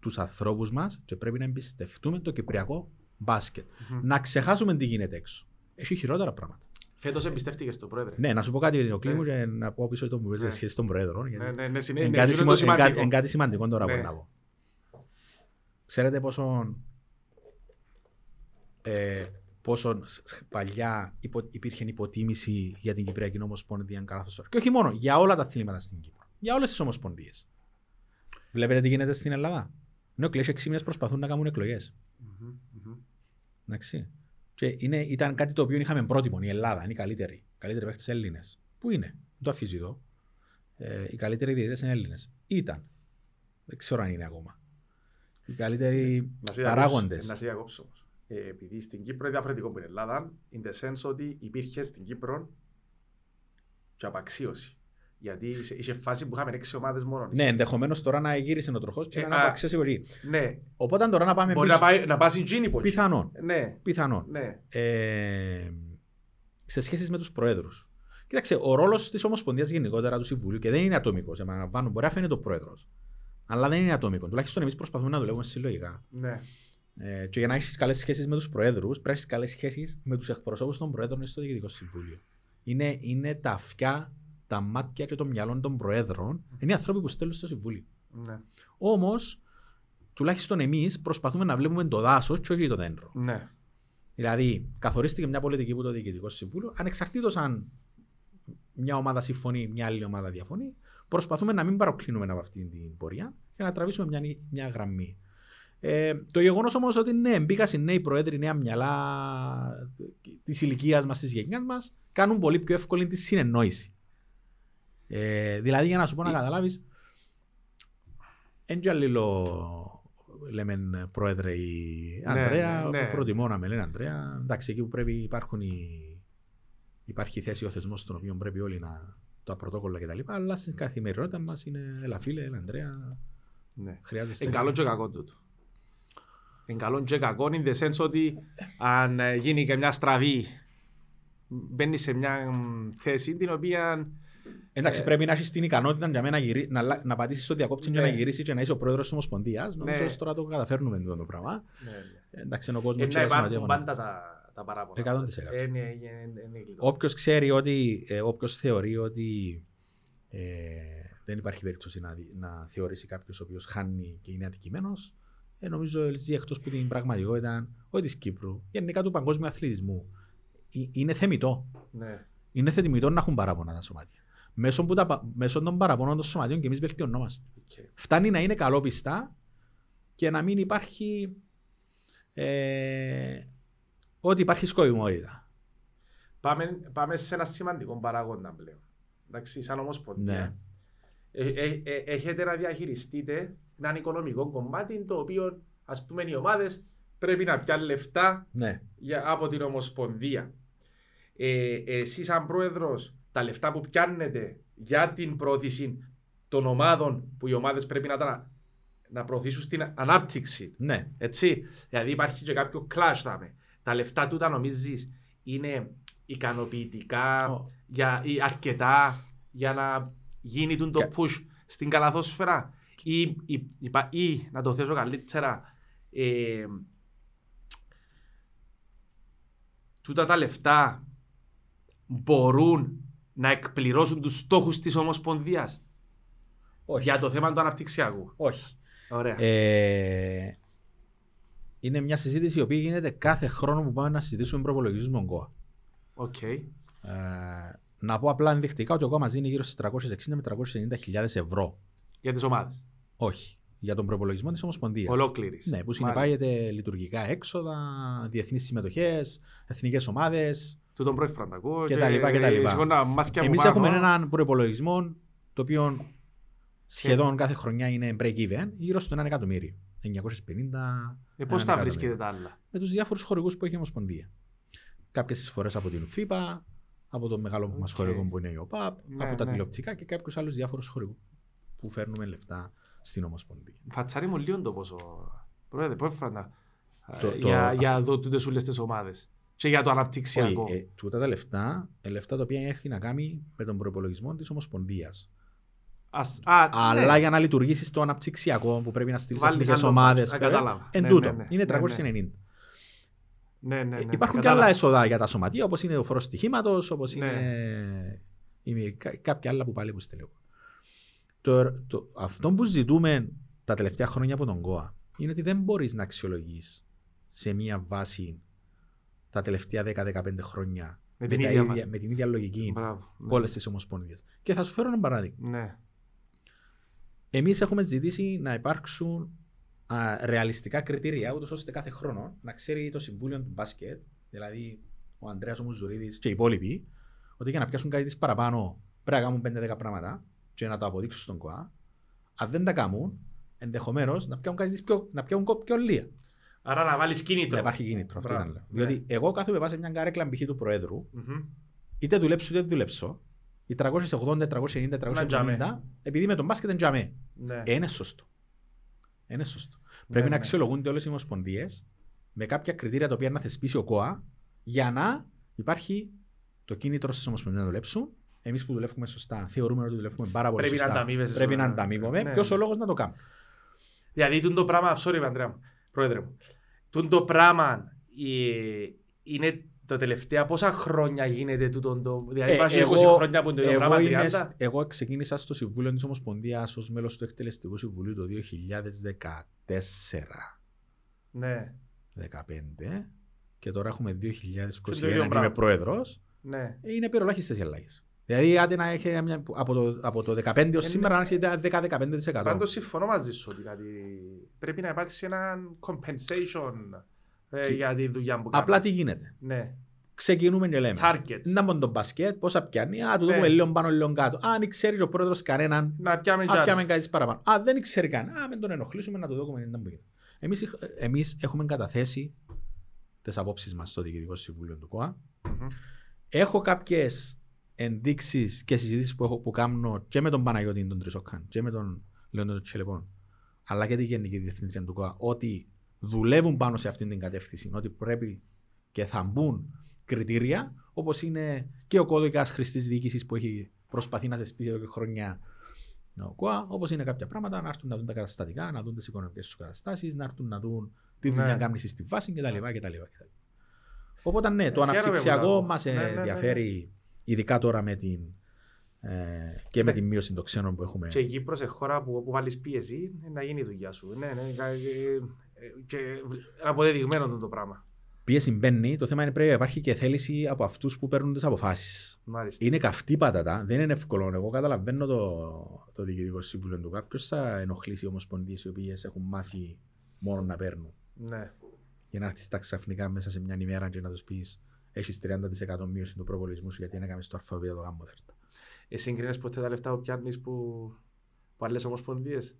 τους ανθρώπους μας και πρέπει να εμπιστευτούμε το κυπριακό μπάσκετ. Μμμ. Να ξεχάσουμε τι γίνεται έξω. Έχει χειρότερα πράγματα. Φέτος εμπιστεύτηκε στον πρόεδρε. Ναι, να σου πω κάτι ο Κλήμου Ναι. και να πω πίσω το που Ναι. πες σχέση των Προέδρων. γιατί- Ναι, ναι, ναι, συνέ- Είναι ναι, κάτι, είναι σημο- το εν κάτι- σημαντικό. εν κάτι σημαντικό τώρα Ναι. που να πω. Ξέρετε πόσο, ε, πόσο σ- σ- παλιά υπο, υπήρχε υποτίμηση για την Κυπριακή Ομοσπονδία Καλαθοσφαίρα. Και όχι μόνο, για όλα τα αθλήματα στην Κύπρο. Για όλες τις ομοσπονδίες. Βλέπετε τι γίνεται στην Ελλάδα. Νεοκλές 6 μήνες προσπαθούν να κάνουν εκλογές. Μμμ, μμμ. Εντάξει. Και είναι, ήταν κάτι το οποίο είχαμε πρότυπο. Η Ελλάδα είναι η καλύτερη. Οι καλύτεροι παίχτες Έλληνες. Πού είναι, δεν το αφήσει εδώ. Ε, οι καλύτεροι διαιτητές είναι Έλληνες. Ήταν. Δεν ξέρω αν είναι ακόμα. Οι καλύτεροι Να σε παράγοντες. διακόψω- Να σε διακόψω όμως. Ε, επειδή στην Κύπρο είναι διαφορετικό από την Ελλάδα, in the sense ότι υπήρχε στην Κύπρο και απαξίωση. Γιατί είχε- είχε φάση που είχαμε έξι ομάδες μόνος. Ναι, ενδεχομένως τώρα να γύρισε ο τροχός και Ε, να α, απαξιώσει πολύ. Ναι, Οπότε τώρα να πάμε μπορεί πίσω. να πάει, να πάει στην Τζίνη πολύ. Πιθανόν. Ναι, Πιθανόν. ναι. Ε, σε σχέση με τους προέδρου. Κοίταξε, ο ρόλος της Ομοσπονδίας γενικότερα του Συμβουλίου και δεν είναι ατομικός. Επαναλαμβάνω, μπορεί να φαίνεται ο πρόεδρος. Αλλά δεν είναι ατομικός. Τουλάχιστον εμείς προσπαθούμε να δουλεύουμε συλλογικά. ναι. Ε, και για να έχεις καλές σχέσεις με τους προέδρου, πρέπει να έχεις καλές σχέσεις με τους εκπροσώπους των προέδρων στο Διοικητικό Συμβούλιο. Είναι, είναι τα αυτιά, τα μάτια και το μυαλό των προέδρων. Είναι οι άνθρωποι που στέλνουν στο Συμβούλιο. ναι. Όμως, τουλάχιστον εμείς προσπαθούμε να βλέπουμε το δάσος και όχι το δέντρο. ναι. Δηλαδή, καθορίστηκε μια πολιτική που το Διοικητικό Συμβούλιο, ανεξαρτήτως αν μια ομάδα συμφωνεί, μια άλλη ομάδα διαφωνεί, προσπαθούμε να μην παροκλίνουμε από αυτή την πορεία και να τραβήσουμε μια, μια γραμμή. Ε, το γεγονός όμως ότι ναι, μπήκαν οι νέοι προέδροι, νέα μυαλά της ηλικίας μας, της γενιάς μας, κάνουν πολύ πιο εύκολη τη συνεννόηση. Ε, δηλαδή, για να σου πω να Ε- καταλάβεις, δεν αλληλό λέμε πρόεδρε η Ναι, Ανδρέα, ναι, ναι. προτιμώ να με λένε Ανδρέα. Εντάξει, εκεί που πρέπει υπάρχουν οι... υπάρχει η θέση, ο θεσμός στον οποίο πρέπει όλοι να τα πρωτόκολλα κτλ. Αλλά στην καθημερινότητα μας είναι έλα φίλε, έλα Ανδρέα, ναι. χρειάζεστε. Είναι καλό και κακό τούτο. Είναι καλό και κακό in the sense ότι αν ε, γίνει και μια στραβή μπαίνει σε μια μ, θέση την οποία Εντάξει, Ε, πρέπει να έχεις την ικανότητα για μένα να, γυρί... να, αλλα- να πατήσεις το διακόπτη και Ναι. να γυρίσεις και να είσαι ο πρόεδρος της Ομοσπονδίας. Νομίζω Ναι. ότι τώρα το καταφέρνουμε αυτό το πράγμα. Ε, Εντάξει, είναι ο κόσμος ε, να υπάρχουν πάντα τα, τα παράπονα. 100%. Ε, ναι, ε, ε, είναι γλυκό. Όποιος ξέρει ότι, ε, όποιος θεωρεί ότι ε, δεν υπάρχει περίπτωση να, δι- να θεωρήσει κάποιος ο οποίος χάνει και είναι αντικείμενο, ε, νομίζω ζει εκτός που την πραγματικότητα, όχι της Κύπρου, γενικά του παγκόσμιου αθλητισμού. Ε, είναι θεμητό. Ναι. Είναι θεμητό να έχουν παράπονα τα σωματεία. Μέσω, που τα, πα- μέσω των παραπώνων των σωματείων και εμείς βελτιωνόμαστε. οκ. Φτάνει να είναι καλόπιστα και να μην υπάρχει ε, ότι υπάρχει σκοπιμότητα. Πάμε, πάμε σε ένα σημαντικό παράγοντα πλέον. Εντάξει, σαν ομοσπονδία. Ναι. Ε, ε, ε, έχετε να διαχειριστείτε έναν οικονομικό κομμάτι το οποίο ας πούμε οι ομάδες πρέπει να πιάνουν λεφτά Ναι. για, από την Ομοσπονδία. Ε, εσείς σαν πρόεδρος τα λεφτά που πιάνετε για την πρόθεση των ομάδων που οι ομάδες πρέπει να, τα, να προωθήσουν στην ανάπτυξη. ναι. Έτσι. Δηλαδή υπάρχει και κάποιο clash δάμε. Τα λεφτά τούτα νομίζεις είναι ικανοποιητικά Ω. για, ή αρκετά για να γίνει τούτο το Κα- push στην καλαθόσφαιρα; Ή, ή, είπα- ή, να το θέσω καλύτερα ε, τούτα τα λεφτά μπορούν να εκπληρώσουν τους στόχους της Ομοσπονδίας; Όχι. για το θέμα του αναπτυξιακού. Όχι. Ωραία. Ε, είναι μια συζήτηση η οποία γίνεται κάθε χρόνο που πάμε να συζητήσουμε προπολογισμό στον ΚΟΑ. Οκ. Ε, να πω απλά ενδεικτικά ότι ο ΚΟΑ μας δίνει γύρω στις 360 με 390 χιλιάδες ευρώ. Για τις ομάδες. Όχι. Για τον προπολογισμό της Ομοσπονδίας. Ολόκληρης. Ναι, που Μάλιστα. συνεπάγεται λειτουργικά έξοδα, διεθνείς συμμετοχές, εθνικές ομάδες. Του τον πρώην Φραντακό Και τα λοιπά, και τα λοιπά. σηκώνα μάτια μου Εμείς πάνω. έχουμε έναν προπολογισμό το οποίο σχεδόν κάθε χρονιά είναι break even, γύρω στο 1 εκατομμύριο. 950. Ε, πώς ένα θα εκατομμύριο. βρίσκετε τα άλλα; με τους διάφορους χορηγούς που έχει η Ομοσπονδία. Κάποιες εισφορές από την FIPA, από το μεγάλο Οκ. μας χορηγό που είναι η ΟΠΑΠ, Ναι, από τα ναι. τηλεοπτικά και κάποιους άλλους διάφορους χορηγούς που φέρνουμε λεφτά στην Ομοσπονδία. Πατσάρι μου λίγο το πόσο. Πρόεδρε, πρώην Φραντα. Το- Ε, το- Για, για δω τούτες όλες τις ομάδες. Και για το αναπτυξιακό. Όχι, ε, τούτα τα λεφτά, ε, λεφτά τα οποία έχει να κάνει με τον προπολογισμό της Ομοσπονδίας. Ας, α, Αλλά ναι. για να λειτουργήσεις το αναπτυξιακό που πρέπει να στείλεις Βάλεις εθνικές άλλο ομάδες. μπάτζ. Α, πρέπει- κατάλαβα. Εν Ναι, τούτο, ναι, ναι. είναι Ναι, 390. Ναι, ναι, ναι. Ε, ναι. Υπάρχουν και Κατάλαβα. άλλα έσοδα για τα σωματεία, όπως είναι ο φόρος στοιχήματος, όπως Ναι. είναι είναι κα- κάποια άλλα που πάλι που στέλνω. Το, το, αυτό που ζητούμε τα τελευταία χρόνια από τον ΚΟΑ είναι ότι δεν μπορείς να αξιολογείς σε μία βάση τα τελευταία 10-15 χρόνια Με την τα ίδια ίδια- βάση. με την ίδια λογική Μπράβο. ναι. όλες τις ομοσπονδίες. Και θα σου φέρω ένα παράδειγμα. Ναι. Εμείς έχουμε ζητήσει να υπάρξουν α, ρεαλιστικά κριτήρια, ούτως ώστε κάθε χρόνο να ξέρει το Συμβούλιο του Μπάσκετ, δηλαδή ο Ανδρέας ο Μουζουρίδης και οι υπόλοιποι, ότι για να πιάσουν κάτι της παραπάνω πρέπει να κάνουν 5-10 πράγματα και να το αποδείξουν στον ΚΟΑ. Αν δεν τα κάνουν, ενδεχομένως να πιάσουν κάτι της πιο, να πιάσουν πιο λίγα. Άρα να βάλεις κίνητρο. Να υπάρχει κίνητρο. Αυτό Μπράβο. ήταν. Ναι. Διότι εγώ κάθομαι πάω σε μια καρέκλα π.χ. του Προέδρου, Μμμ. είτε δουλέψω είτε δεν δουλέψω, οι 380, 390, 370, επειδή με τον μπάσκετ είναι τζαμέ. Ναι. Ε, είναι σωστό. Είναι σωστό. Ναι, Πρέπει να ναι. αξιολογούνται όλες οι ομοσπονδίες με κάποια κριτήρια τα οποία να θεσπίσει ο ΚΟΑ για να υπάρχει το κίνητρο στις ομοσπονδίες να δουλέψουν. Εμείς που δουλεύουμε σωστά, θεωρούμε ότι δουλεύουμε πάρα πολύ Πρέπει να σωστά. ανταμείβεσαι Πρέπει να σωστά. ανταμείβουμε. Ναι. Ποιος ο λόγος να το κάνουμε. Δηλαδή, τούτο το πράγμα, sorry, Ανδρέα μου, πρόεδρε μου, τούτο το πράγμα ε, είναι τα τελευταία πόσα χρόνια γίνεται τούτο το. Δηλαδή, Ε, υπάρχει εγώ- 20 χρόνια που είναι το ίδιο Εγώ, πράγμα, είμαι 30. σ- εγώ ξεκίνησα στο Συμβούλιο της Ομοσπονδίας ως μέλος του Εκτελεστικού Συμβουλίου το 2014. Ναι, 15 και τώρα έχουμε 2021 το και ίδιο είμαι πράγμα. πρόεδρος. ναι. είναι περιολάχιστε οι αλλαγές. Δηλαδή, άντε να έχει μια, από, το, από το 15 έως Ε, σήμερα να έχει 10-15%. Πάντως συμφωνώ μαζί σου ότι κάτι... πρέπει να υπάρξει ένα compensation ε, Τι- για τη δουλειά που Απλά τι κάνεις. γίνεται; Ναι. Ξεκινούμε και λέμε. Targets. Να μπουν το μπασκετ, πόσα πιάνει. Α, του Ναι. δούμε λίγο πάνω, λίγο κάτω. Αν ξέρεις ο πρόεδρος κανέναν, Να πιάμε α, τζάρι. πιάμε κάτι παραπάνω. Α, δεν ξέρει κανένα. Α, μην τον ενοχλήσουμε να το δούμε. να μπει. Εμείς, εμείς έχουμε καταθέσει τις απόψεις μας στο Διοικητικό Συμβούλιο του ΚΟΑ. Μμμ. Έχω κάποιες ενδείξεις και συζητήσεις που, έχω, που κάνω και με τον Παναγιώτη τον Τρισόκαν και με τον Λεόντο Τσελεπών, αλλά και τη Γενική Διευθύντρια του ΚΟΑ, ότι δουλεύουν πάνω σε αυτήν την κατεύθυνση, ότι πρέπει και θα μπουν κριτήρια, όπως είναι και ο κώδικας χρηστής διοίκησης που έχει προσπαθεί να θεσπίσει εδώ και χρόνια ο ΚΟΑ, όπως είναι κάποια πράγματα, να έρθουν να δουν τα καταστατικά, να δουν τις οικονομικές τους καταστάσεις, να έρθουν να δουν τι Ναι. δουλειά κάνει στη βάση κτλ. κτλ. Οπότε ναι, το Ε, χαίρομαι που τα αναπτυξιακό ακούω. μας Ναι, ναι, ναι, ναι. ενδιαφέρει, ειδικά τώρα με την, ε, και με την μείωση των ξένων που έχουμε. Και η Κύπρος είναι χώρα που όπου βάλεις πίεση ε, να γίνει η δουλειά σου. Ναι, ναι, κα- ε, ε, και αποδεδειγμένο το, το πράγμα. Πίεση μπαίνει, το θέμα είναι πρέπει να υπάρχει και θέληση από αυτούς που παίρνουν τις αποφάσεις. Μάλιστα. Είναι καυτή πατατά, δεν είναι εύκολο. Εγώ καταλαβαίνω το, το διοικητικό σύμβουλο του κάποιο θα ενοχλήσει ομοσπονδίες οι οποίες έχουν μάθει μόνο να παίρνουν; Ναι. Για να έρθεις τα ξαφνικά μέσα σε μια ημέρα και να τους πεις: Έχεις 30% μείωση του προβολισμού σου γιατί δεν έκαμε το αλφαβήτα το γάμο δέρτα. Ε, σύγκρινες ποτέ τα λεφτά που πιάνεις που, που άλλες ομοσπονδίες;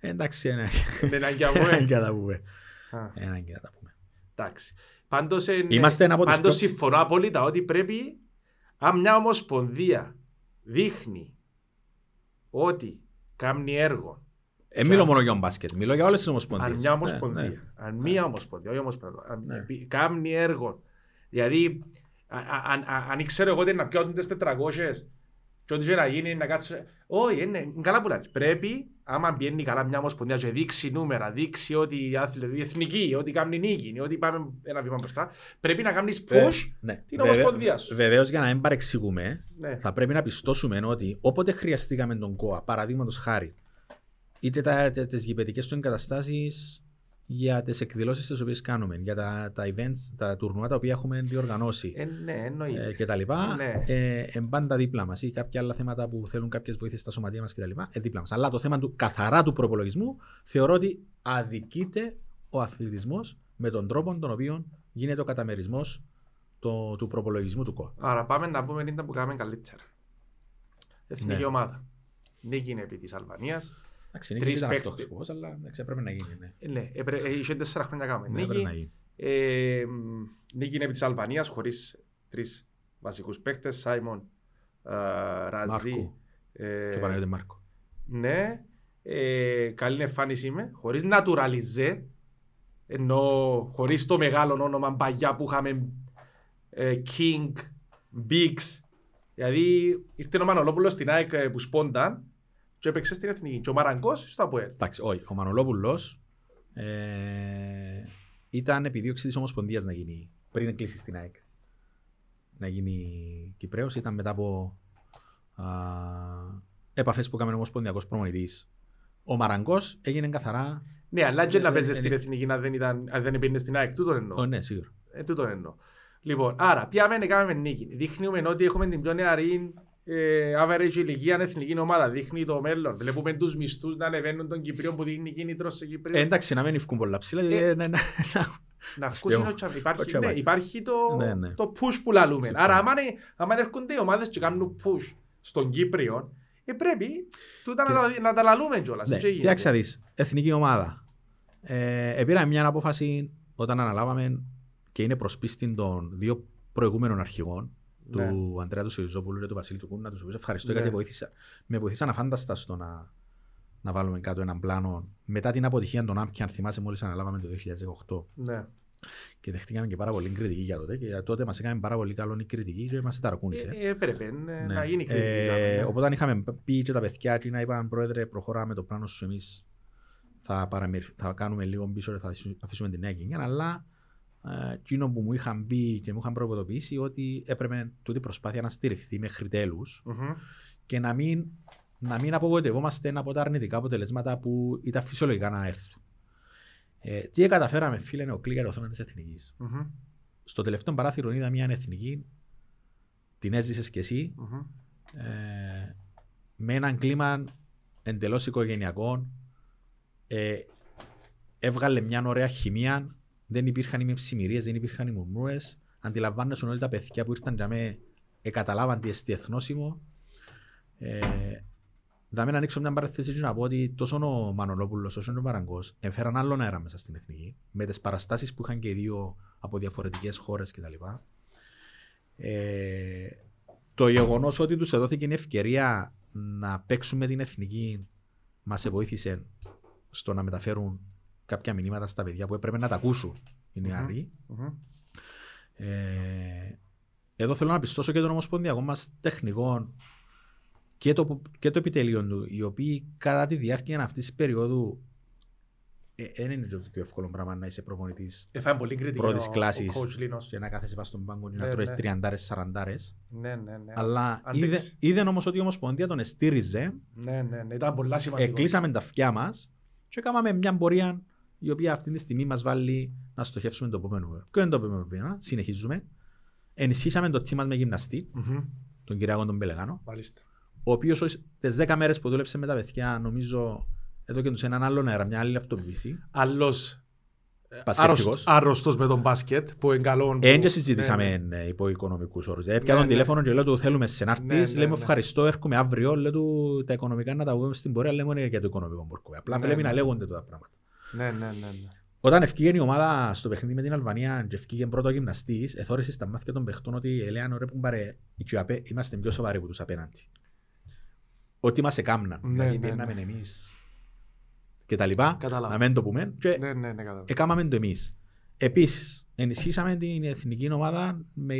Ε, εντάξει, ένα Είναι ένα για μου, ένα ε. και να τα πούμε. Α, Ένα και να τα πούμε. Εντάξει. Πάντως, ε, Είμαστε ένα από τις πάντως πιο- συμφωνώ απόλυτα ότι πρέπει αν μια ομοσπονδία δείχνει ότι κάνει έργο Ε, μιλώ μόνο για τον μπάσκετ, μιλώ για όλες τις ομοσπονδίες. Αν μια ομοσπονδία, αν μία ομοσπονδία, όχι ομοσπονδία, αν Ναι. επί- κάνει έργο, δηλαδή α- α- αν- α- αν ήξερε εγώ ότι να πιάσουν τις 400 και ό,τι και να γίνει να κάτσω, όχι, είναι είναι καλά που λες. Πρέπει, άμα πιένει καλά μια ομοσπονδία και δείξει νούμερα, δείξει ότι η άθλη- η εθνική, ότι κάνει νίκη, ότι πάμε ένα βήμα μπροστά, πρέπει να κάνεις push ναι. την ομοσπονδία σου. Βεβαίως, για να μην παρεξηγούμε, Ναι. θα πρέπει να πιστώσουμε ότι όποτε χρειαστήκαμε τον ΚΟΑ, παραδείγματος χάρη, είτε τις γηπαιδικές του εγκαταστάσεις για τις εκδηλώσεις τις οποίες κάνουμε, για τα, τα events, τα τουρνουά τα οποία έχουμε διοργανώσει Ε, ναι, ε, εννοείται. και τα λοιπά, Ναι. ε, ε, πάντα δίπλα μας ή κάποια άλλα θέματα που θέλουν κάποιες βοήθειες στα σωματεία μας και τα λοιπά, ε, δίπλα μας. Αλλά το θέμα του καθαρά του προπολογισμού θεωρώ ότι αδικείται ο αθλητισμός με τον τρόπο τον οποίο γίνεται ο καταμερισμός το, του προπολογισμού του ΚΟΑ. Άρα πάμε να πούμε τι που κάνουμε καλύτερα. Εθνική Ναι. ομάδα. Νίκη είναι επί της Αλβανίας. Εντάξει, είναι Τρεις και ήταν αυτό παίκτες. σκοπός, αλλά εντάξει, έπρεπε να γίνει. Ναι. Ε, Ναι, έπρε- ε, είχε τέσσερα χρόνια κάνουμε. Ναι, έπρεπε να Νίκη, γίνει. ε, μ, νίκη είναι επί της Αλβανίας χωρίς τρεις βασικούς παίκτες. Σάιμον, ε, Ραζί. Μάρκο. ε, Και ο Παναγιώτης Μάρκο. Ναι, ε, καλή εμφάνιση είμαι. Χωρίς naturalize, ενώ χωρίς το μεγάλο όνομα παγιά που είχαμε ε, King, Biggs. Δηλαδή ήρθε ο Μανολόπουλος στην ΑΕΚ ε, που σπόνταν και έπαιξε στην Εθνική. Και ο Μαραγκός στο ΑΠΟΕΛ. Εντάξει, όχι. Ο Μανολόπουλος ε, ήταν επιδίωξη τη Ομοσπονδίας να γίνει πριν κλείσει στην ΑΕΚ. Να γίνει Κυπρέος. Ήταν μετά από επαφέ που έκαμε ο Ομοσπονδιακός προμονητής. Ο Μαραγκός έγινε καθαρά. Ναι, αλλά και να Ε, παίζεις ε, στην ε, Εθνική αν δεν, ήταν, αν δεν πήγαινε στην ΑΕΚ. Τούτο εννοώ. Oh, ναι, σίγουρα. Ε, τούτο εννοώ. Λοιπόν, άρα, πιάμε να κάνουμε νίκη. Δείχνουμε ότι έχουμε την πιο νεαρή ε, average ηλικία εθνική ομάδα δείχνει το μέλλον. Βλέπουμε τους μισθούς να ανεβαίνουν των Κυπρίων που δείχνει κίνητρος σε Κυπρίο. Ε, εντάξει, να μην ευκούν πολλά ψηλά. Ε, ε, ναι, ναι, να αστείο. αυκούσουν ο υπάρχει, τσαμπάκι. ναι, υπάρχει το, Ναι, ναι. το push που λαλούμε. Συμφωνώ. Άρα άμα, είναι- άμα έρχονται οι ομάδες και κάνουν push στον Κύπριο, ε, πρέπει τούτα να, τα, να τα λαλούμε κιόλας. Ναι, έτσι γίνεται. κοιτάξτε να δεις. Εθνική ομάδα. Ε, επήραμε μια απόφαση όταν αναλάβαμε και είναι προς πίστη των δύο προηγούμενων αρχηγών Ναι. του Αντρέα του Σιριζόπουλου και του Βασίλη του Κούνα. Τους οποίους ευχαριστώ Ναι. γιατί βοήθησα, με βοήθησαν αφάνταστα στο να, να βάλουμε κάτω έναν πλάνο μετά την αποτυχία των Άμπ και αν θυμάσαι μόλις αναλάβαμε το 2018 Ναι. και δεχτήκαμε και πάρα πολύ κριτική για τότε και για τότε μας έκανε πάρα πολύ καλό η κριτική και μας ταρακούνησε. Ε, ε, έπρεπε ε, Ναι. να γίνει κριτική. Ε, ναι. Οπότε είχαμε πει και τα παιδιά και να είπαν πρόεδρε προχωράμε το πλάνο σου εμείς θα, παραμερ- θα κάνουμε λίγο πίσω και θα αφήσουμε την νέα γενιά αλλά ε, εκείνο που μου είχαν πει και μου είχαν προειδοποιήσει ότι έπρεπε τούτη η προσπάθεια να στηριχθεί μέχρι τέλους Μμμ. και να μην, να μην απογοητευόμαστε από τα αρνητικά αποτελέσματα που ήταν φυσιολογικά να έρθουν. Ε, τι καταφέραμε φίλε είναι ο κλικ για το θέμα της εθνικής. Μμμ. Στο τελευταίο παράθυρο είδα μια εθνική, την έζησες κι εσύ, Μμμ. ε, με έναν κλίμα εντελώς οικογενειακό. Ε, έβγαλε μια ωραία χημεία. Δεν υπήρχαν οι ψημυρίες, δεν υπήρχαν οι μουρμούες. Αντιλαμβάνεσαι όλοι τα παιδιά που ήρθαν για με εκαταλάβαν τι εστί εθνόσημο. Ε, θα με να ανοίξω μια παραθέση και να πω ότι τόσο ο Μανολόπουλος όσο και ο Παραγκός έφεραν άλλον αέρα μέσα στην εθνική με τις παραστάσεις που είχαν και οι δύο από διαφορετικές χώρες κτλ. Ε, το γεγονός ότι τους δόθηκε η ευκαιρία να παίξουν με την εθνική μας βοήθησε στο να μεταφέρουν κάποια μηνύματα στα παιδιά που έπρεπε να τα ακούσουν οι Μμμ. νεαροί. Μμμ. Ε, εδώ θέλω να πιστώσω και τον Ομοσπονδιακό μας τεχνικό και το, και το επιτελείο του, οι οποίοι κατά τη διάρκεια αυτής της περίοδου ε, δεν είναι το πιο εύκολο πράγμα να είσαι προπονητής Έφαγε πολύ κριτική Πρώτης ο- κλάσης. ο coach Λίνος. και να κάθεσαι πάνω στον πάγκο και να Ναι, τρώεις ναι. τριαντάρες, σαραντάρες. Ναι, ναι, ναι. Αλλά Αντέξει. είδε, είδε όμως ότι η Ομοσπονδία τον εστήριζε, Ναι, ναι, ναι. Ήταν πολλά σημαντικό. εκλείσαμε τα αυτιά μας και κάναμε μια πορεία η οποία αυτή τη στιγμή μας βάλει να στοχεύσουμε το επόμενο βήμα. Ποιο είναι το επόμενο βήμα, συνεχίζουμε. Ενισχύσαμε το team μας με γυμναστή, Μμμ. τον Κυριάκο τον Πελεγάνο, Μάλιστα. ο οποίος τις 10 μέρες που δούλεψε με τα παιδιά, νομίζω εδώ και τους έναν άλλον αέρα, μια άλλη αυτοποίηση. Άλλος Πασχετικός. άρρωστος με τον μπάσκετ που είναι καλό. που- Δεν και συζητήσαμε Ναι, ναι. ε, υπό οικονομικούς όρους. Ναι, Έπια τον ναι. τηλέφωνο και λέω του θέλουμε σε να Ναι, έρθεις, ναι, λέμε ναι. ευχαριστώ, έρχομαι αύριο, λέω του τα οικονομικά να τα βγούμε στην πορεία, λέμε είναι για το οικονομικό μπορκό. Απλά Ναι, πρέπει ναι. να λέγονται τα πράγματα. Ναι, ναι, ναι. ναι. Όταν ευκήγε η ομάδα στο παιχνίδι με την Αλβανία και ευκήγε πρώτο γυμναστής, εθώρησε στα μάτια των παιχτών ότι έλεγαν ρε που μπαρε, οι Τσιουαπέ είμαστε πιο σοβαροί από τους απέναντι. Ό,τι μας εκάμναν, Ναι, δηλαδή ναι, πιέναμε ναι. εμείς και τα λοιπά, Κατάλαβα. να μην το πούμε και Ναι, ναι, ναι, κατάλαβα. έκαναμε το εμείς. Επίσης, ενισχύσαμε την εθνική ομάδα με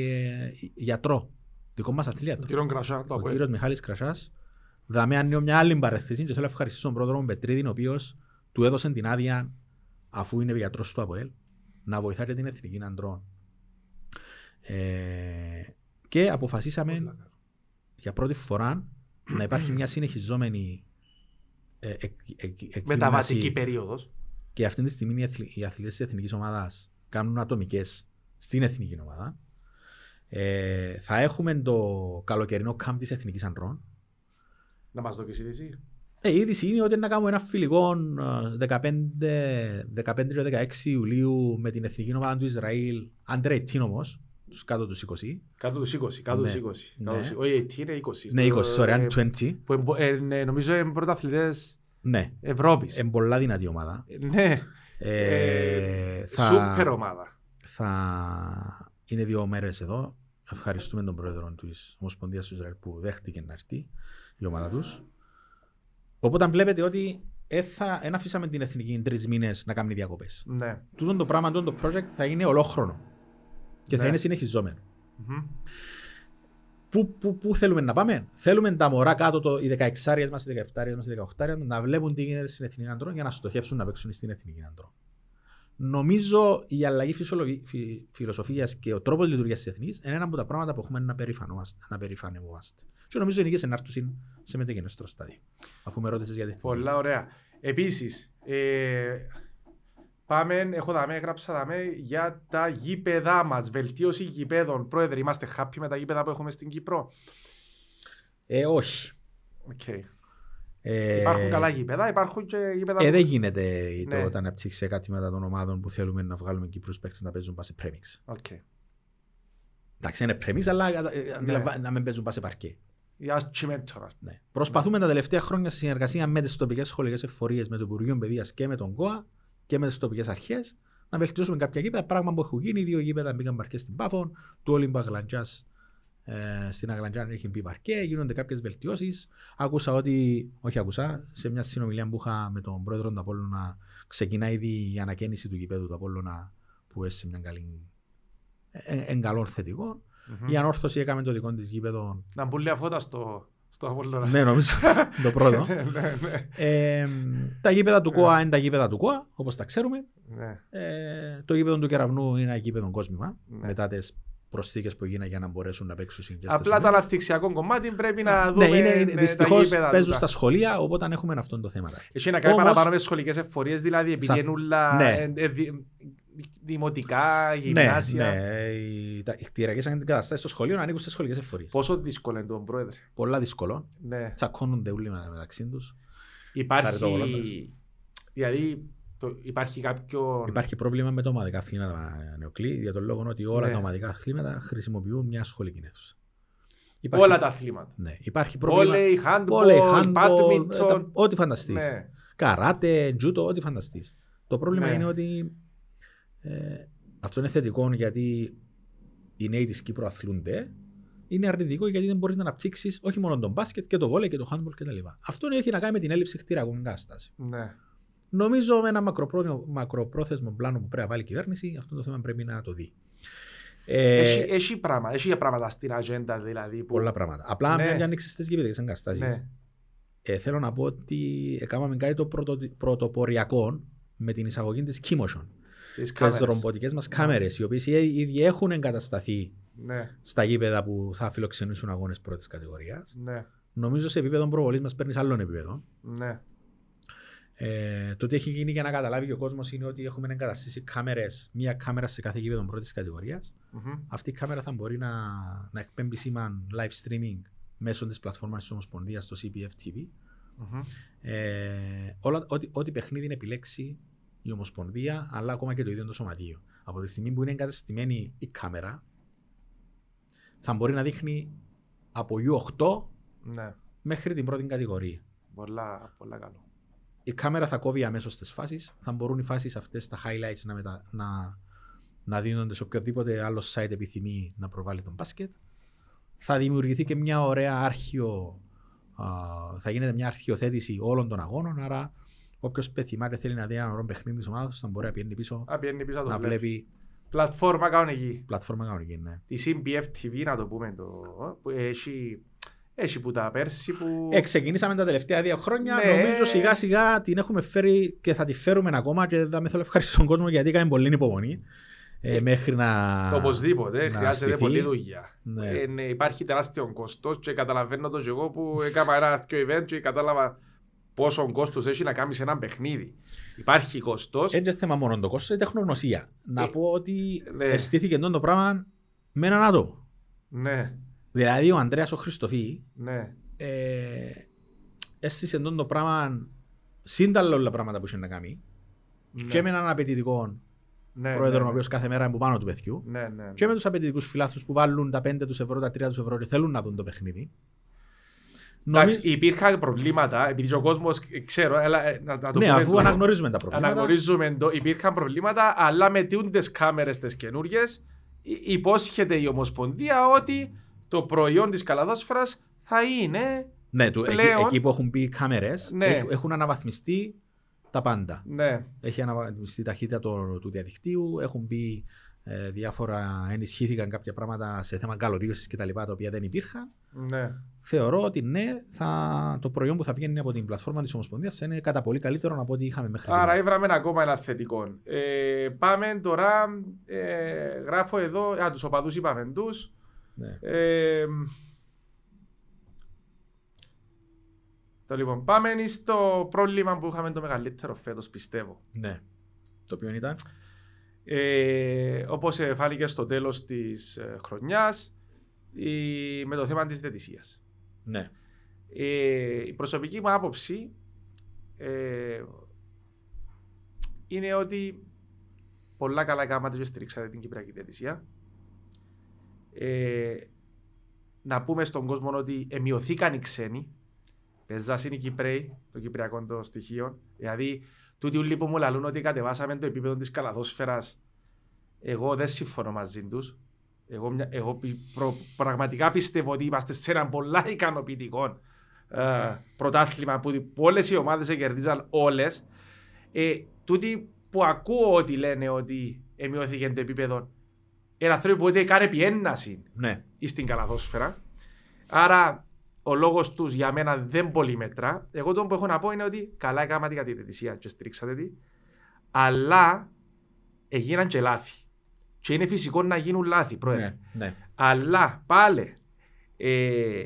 γιατρό, δικό μας Ο αθλήατρο. κύριος Γκρασά, το Ο ακούω. κύριος Μιχάλης Κρασάς δαμε ανοίγω μια άλλη παρεθέση και θέλω να ευχαριστήσω τον πρόεδρο μου Πετρίδη, ο οποίος του έδωσε την άδεια, αφού είναι γιατρός του ΑΠΟΕΛ, να βοηθά και την εθνική αντρών. Ε, και αποφασίσαμε για πρώτη φορά να υπάρχει μια συνεχιζόμενη ε, εκ- εκ- εκγύμναση Μεταβατική περίοδος. και αυτή τη στιγμή οι αθλη- οι αθλητές της εθνικής ομάδας κάνουν ατομικές στην εθνική ομάδα. Ε, θα έχουμε το καλοκαιρινό κάμπ της εθνικής αντρών. Να μας δοκίσει εσύ. Ε, η είδηση είναι ότι να κάνουμε ένα φιλικό ε, 15, 15 και 16 Ιουλίου με την εθνική ομάδα του Ισραήλ, under 18 όμως, τους κάτω τους 20. Κάτω τους 20, κάτω Ναι. τους 20. Ναι. Κάτω τους- Όχι, τι είναι 20. Ναι, 20, sorry, Ε, under 20. που εμπο- ε, ναι, Νομίζω είναι πρωταθλητές Ναι, Ευρώπης. είναι πολλά δυνατή ομάδα. Ναι, Ε, θα- σούπερ ομάδα. θα είναι δύο μέρες εδώ. Ευχαριστούμε τον πρόεδρο της Ομοσπονδίας του Ισραήλ που δέχτηκε να έρθει η ομάδα τους. Οπότε βλέπετε ότι δεν αφήσαμε την εθνική τρεις μήνες να κάνει διακοπές. Ναι. Τούτο το πράγμα, τούτο το project θα είναι ολόχρονο και θα Ναι. είναι συνεχιζόμενο. Μμμ. Πού, πού, πού θέλουμε να πάμε, Θέλουμε τα μωρά κάτω, το, οι 16 μας, οι 17 μας, οι 18 μας, να βλέπουν τι γίνεται στην εθνική αντρών για να στοχεύσουν να παίξουν στην εθνική αντρών. Νομίζω η αλλαγή φιλοσοφίας και ο τρόπος λειτουργίας της εθνικής είναι ένα από τα πράγματα που έχουμε να, περηφανόμαστε- να περηφανευόμαστε. Και νομίζω είναι και σε ενάρτηση σε μεταγενέστερο στάδιο. Αφού με ρώτησες για τη εθνική. Πολλά ωραία. Επίσης, ε, πάμε, έχω δαμέ, έγραψα δαμέ για τα γήπεδά μας, βελτίωση γήπεδων. Πρόεδρε, είμαστε happy με τα γήπεδα που έχουμε στην Κύπρο; Ε, όχι. Okay. Ε, Υπάρχουν καλά γήπεδα, υπάρχουν και γήπεδα. Ε, που- δεν γίνεται το Ναι. όταν αναπτύξει κάτι μετά των ομάδων που θέλουμε να βγάλουμε Κύπρους παίκτες να παίζουν πάσε πρέμιξ. Οκ. Εντάξει, είναι πρέμιξ, αλλά ε, Ναι. αντιλαμβα- να μην παίζουν πάσε παρκέ. Για τσιμέντορα. Ναι. Προσπαθούμε τα τελευταία χρόνια σε συνεργασία με τις τοπικές σχολικές εφορίες, με το Υπουργείο Παιδείας και με τον ΚΟΑ και με τις τοπικές αρχές να βελτιώσουμε κάποια γήπεδα. Πράγμα που έχουν γίνει. Δύο γήπεδα μπήκαν παρκές στην Πάφων, του Όλυμπα Αγλαντζά ε, στην Αγλαντζά έχει μπει παρκέ. Γίνονται κάποιες βελτιώσεις. Άκουσα ότι, όχι άκουσα, σε μια συνομιλία που είχα με τον πρόεδρο του Απόλλωνα, ξεκινά ήδη η ανακαίνιση του γήπεδου του Απόλλωνα που είναι σε μια καλή. Ε, εν καλό θετικό. Η ανόρθωση έκαμε το δικό της γήπεδο. Να μπουν λίγα φώτα στο, στο Απόλλωνα. ναι, νομίζω το πρώτο. ναι, ναι, Ε, τα γήπεδα του ΚΟΑ είναι τα γήπεδα του ΚΟΑ, όπως τα ξέρουμε. ναι. Ε, το γήπεδο του Κεραυνού είναι ένα γήπεδο κόσμημα, Ναι. μετά τις προσθήκες που έγιναν για να μπορέσουν να παίξουν συγκεκριτές. Απλά το αναπτυξιακό κομμάτι πρέπει να δούμε Ναι, είναι, ναι, είναι, τα δυστυχώς γήπεδα παίζουν τούτα. στα σχολεία, οπότε έχουμε αυτό το θέμα. Έχει να κάνει Όμως- παραπάνω με σχολικές εφορίες, δηλαδή επειδή Σα- είναι όλα Ναι. ε, ε, δη- δημοτικά, Ναι, γυμνάσια. ναι, οι, τα, οι κτηριακές εγκαταστάσεις στο σχολείο ανήκουν στις σχολικές εφορίες. Πόσο δύσκολο είναι τον πρόεδρε. Πολλά δύσκολο. Ναι. Τσακώνονται όλοι με- μεταξύ τους. Υπάρχει, Χαριτό δηλαδή το, υπάρχει κάποιο... Υπάρχει πρόβλημα με τα ομαδικά αθλήματα νεοκλή, για τον λόγο ότι όλα Ναι. τα ομαδικά αθλήματα χρησιμοποιούν μια σχολική αίθουσα. Υπάρχει- όλα τα αθλήματα. Ναι, υπάρχει πρόβλημα. Βόλεϊ, handball, Βόλεϊ, handball, ε, badminton. τα- ό,τι φανταστείς. Ναι. Καράτε, τζούτο, ό,τι φανταστείς. Το πρόβλημα Ναι. είναι ότι ε, αυτό είναι θετικό γιατί οι νέοι της Κύπρου αθλούνται. Είναι αρνητικό γιατί δεν μπορείς να αναπτύξεις όχι μόνο τον μπάσκετ και το βόλεϊ και το handball κτλ. Αυτό έχει να κάνει με την έλλειψη κτηριακών εγκαταστάσεων. Ναι. Νομίζω με ένα μακροπρό- μακροπρόθεσμο πλάνο που πρέπει να βάλει η κυβέρνηση, αυτό το θέμα πρέπει να το δει. Ε, Έχει, έχει, πράγματα, έχει πράγματα στην ατζέντα δηλαδή. Που... πολλά πράγματα. Απλά Ναι. μια και ανοίξεις τις γηπεδικές εγκαταστάσεις. Ναι. Ε, θέλω να πω ότι έκαναμε κάτι το πρωτο, πρωτοποριακό με την εισαγωγή της Kimotion. Τις Τις κάμερες. ρομποτικές μας κάμερες, οι οποίες ή- ήδη έχουν εγκατασταθεί Ναι. στα γήπεδα που θα φιλοξενήσουν αγώνες πρώτης κατηγορίας. Ναι. Νομίζω σε επίπεδο προβολής μας παίρνεις σε άλλων επίπεδο. Ναι. Ε, το τι έχει γίνει για να καταλάβει και ο κόσμος είναι ότι έχουμε εγκαταστήσει κάμερες, μία κάμερα σε κάθε γήπεδο πρώτης κατηγορίας. Μμμ. Αυτή η κάμερα θα μπορεί να, να εκπέμπει σήμα live streaming μέσω της πλατφόρμας της Ομοσπονδίας στο CPF TV. Μμμ. Ε, όλα, ό,τι, ό,τι παιχνίδι είναι επιλέξει η Ομοσπονδία, αλλά ακόμα και το ίδιο το σωματείο. Από τη στιγμή που είναι εγκαταστημένη η κάμερα, θα μπορεί να δείχνει από U8 Ναι. μέχρι την πρώτη κατηγορία. Πολλά, πολλά καλό. Η κάμερα θα κόβει αμέσως τις φάσεις. Θα μπορούν οι φάσεις αυτές, τα highlights, να, μετα... να... να δίνονται σε οποιοδήποτε άλλο site επιθυμεί να προβάλλει τον μπάσκετ. Θα δημιουργηθεί και μια ωραία άρχιο. α, θα γίνεται μια αρχιοθέτηση όλων των αγώνων. Άρα, όποιος πεθυμάται θέλει να δει ένα ωραίο παιχνίδι της ομάδας θα μπορεί να πηγαίνει πίσω Α, πιένει πίσω να το να βλέπεις. βλέπει Πλατφόρμα κανονική. πλατφόρμα κανονική. Ναι. Τη CBF TV, να το πούμε, το, που έχει, έχει που τα πέρσι που... Ε, ξεκινήσαμε τα τελευταία δύο χρόνια. Ναι. Νομίζω σιγά σιγά την έχουμε φέρει και θα τη φέρουμε ακόμα και δεν με θέλω να ευχαριστήσω τον κόσμο γιατί έκανε πολύ υπομονή. Ε, Ε, μέχρι να. Οπωσδήποτε, να χρειάζεται στηθεί. πολλή δουλειά. Ναι. Ε, ναι, υπάρχει τεράστιο κόστος και καταλαβαίνω το και εγώ που έκανα ένα τέτοιο event και κατάλαβα πόσο κόστος έχει να κάνεις ένα παιχνίδι. Υπάρχει κόστος. Δεν είναι θέμα μόνο το κόστος, είναι τεχνογνωσία. Να Ε, πω ότι ναι. αισθήθηκε αυτό το πράγμα με έναν άτομο. Ναι, Δηλαδή ο Ανδρέας ο Χριστοφή ναι, ε, αίσθησε αυτό το πράγμα σύνταλλα όλα τα πράγματα που είχε να κάνει ναι. και με έναν απαιτητικό ναι, πρόεδρο ναι, ο οποίος κάθε μέρα είναι από πάνω του παιδιού Ναι, ναι, ναι. και με τους απαιτητικούς φιλάθλους που βάλουν τα 5 τους ευρώ, τα 3 τους ευρώ και θέλουν να δουν το παιχνίδι. Εντάξει, Νομι- υπήρχαν προβλήματα, επειδή ο κόσμος ξέρω, έλα, ε, να, να το Ναι, πούμε αφού το- αναγνωρίζουμε τα προβλήματα. Αναγνωρίζουμε το, υπήρχαν προβλήματα, αλλά με τι κάμερες τις καινούριε, υπόσχεται η Ομοσπονδία ότι το προϊόν της καλαδόσφαιρα θα είναι. Ναι, του, εκεί, πλέον- εκεί που έχουν μπει κάμερες Ναι. έχουν αναβαθμιστεί τα πάντα. Ναι, Έχει αναβαθμιστεί η ταχύτητα του, του διαδικτύου, έχουν μπει ε, διάφορα, ενισχύθηκαν κάποια πράγματα σε θέμα καλωδίωσης κτλ. τα οποία δεν υπήρχαν. ναι. Θεωρώ ότι ναι, θα, το προϊόν που θα βγαίνει από την πλατφόρμα της Ομοσπονδίας είναι κατά πολύ καλύτερο από ό,τι είχαμε μέχρι Άρα σήμερα. έβραμε ακόμα ένα θετικό. Ε, πάμε τώρα, ε, γράφω εδώ, α, τους οπαδούς είπαμε τους. Ναι. Ε, το λοιπόν, πάμε στο πρόβλημα που είχαμε το μεγαλύτερο φέτος, πιστεύω. ναι. Το οποίο ήταν; Ε, όπως ε, φάνηκε στο τέλος της ε, χρονιάς, η, με το θέμα της διαιτησίας. Ναι. Ε, η προσωπική μου άποψη ε, είναι ότι πολλά καλά κάνατε και στηρίξατε την Κυπριακή Διατησία. Ε, να πούμε στον κόσμο ότι εμειωθήκαν οι ξένοι. Πεζάς είναι οι Κυπρέοι, το κυπριακό το στοιχείο. Δηλαδή, τούτοι όλοι που μου λαλούν ότι κατεβάσαμε το επίπεδο της καλαθόσφαιρας, εγώ δεν συμφωνώ μαζί τους. Εγώ, εγώ προ, πραγματικά πιστεύω ότι είμαστε σε ένα πολλά ικανοποιητικό ε, πρωτάθλημα που, που όλες οι ομάδες κερδίζαν όλες. Ε, τούτοι που ακούω ότι λένε ότι εμειώθηκε το επίπεδο είναι άνθρωποι που ούτε κάνε πιέναση ναι. στην καλαθόσφαιρα. Άρα ο λόγος τους για μένα δεν πολύ μετρά. Εγώ το που έχω να πω είναι ότι καλά έκανα την κατηγορητησία και στρίξατε τη, αλλά έγιναν και λάθη. Και είναι φυσικό να γίνουν λάθη, πρόεδρε. Ναι, ναι. Αλλά πάλι ε,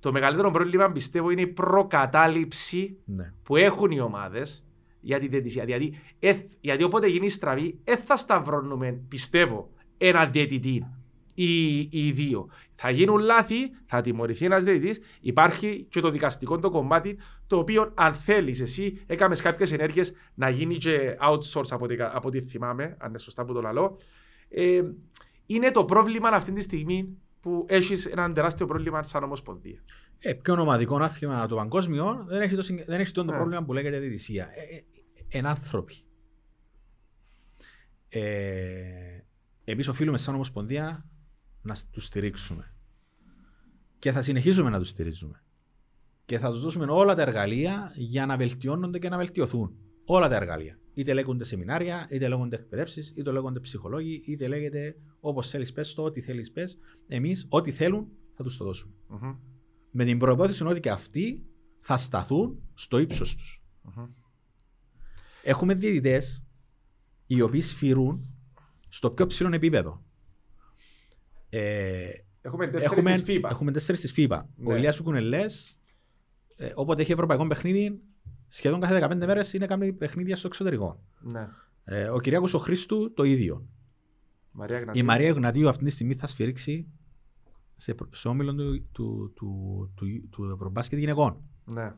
το μεγαλύτερο πρόβλημα πιστεύω είναι η προκατάληψη ναι. που έχουν οι ομάδες για τη διαιτησία. Γιατί, ε, γιατί όποτε γίνει στραβή, δεν θα σταυρώνουμε, πιστεύω, ένα διαιτητή ή, ή δύο. Θα γίνουν λάθη, θα τιμωρηθεί ένας διαιτητής. Υπάρχει και το δικαστικό το κομμάτι, το οποίο αν θέλεις εσύ, έκαμες κάποιες ενέργειες να γίνει και outsource από, από ό,τι θυμάμαι, αν είναι σωστά που το λαλώ. Ε, είναι το πρόβλημα αυτή τη στιγμή που έχεις ένα τεράστιο πρόβλημα σαν ομοσπονδία. Ε, πιο ομαδικό άθλημα το παγκόσμιο δεν έχει το, δεν έχει το, το πρόβλημα που λέγεται διαιτησία. Ε, ε, εν άνθρωποι. Ε, Εμείς οφείλουμε σαν Ομοσπονδία να τους στηρίξουμε. Και θα συνεχίσουμε να τους στηρίζουμε. Και θα τους δώσουμε όλα τα εργαλεία για να βελτιώνονται και να βελτιωθούν. Όλα τα εργαλεία. Είτε λέγονται σεμινάρια, είτε λέγονται εκπαιδεύσεις, είτε λέγονται ψυχολόγοι, είτε λέγεται όπως θέλεις πες το, ό,τι θέλεις πες. Εμείς, ό,τι θέλουν, θα τους το δωσουμε Mm-hmm. Με την προπόθεση ότι και αυτοί θα σταθούν στο ύψος τους. Mm-hmm. Έχουμε διαιτητές οι οποίοι σφυρούν στο πιο ψηλό επίπεδο. Ε, έχουμε τέσσερις έχουμε, της FIBA. Έχουμε τέσσερις της FIBA. Ναι. Ο Ηλίας Κουκουνελές, ε, όποτε έχει ευρωπαϊκό παιχνίδι, σχεδόν κάθε 15 μέρες είναι κάνει παιχνίδια στο εξωτερικό. Ναι. Ε, ο Κυριάκος ο Χρήστου το ίδιο. Μαρία Η Μαρία Γνατίου αυτή τη στιγμή θα σφυρίξει σε, σε όμιλο του, του, του, του, του Ευρωμπάσκετ γυναικών. Ναι.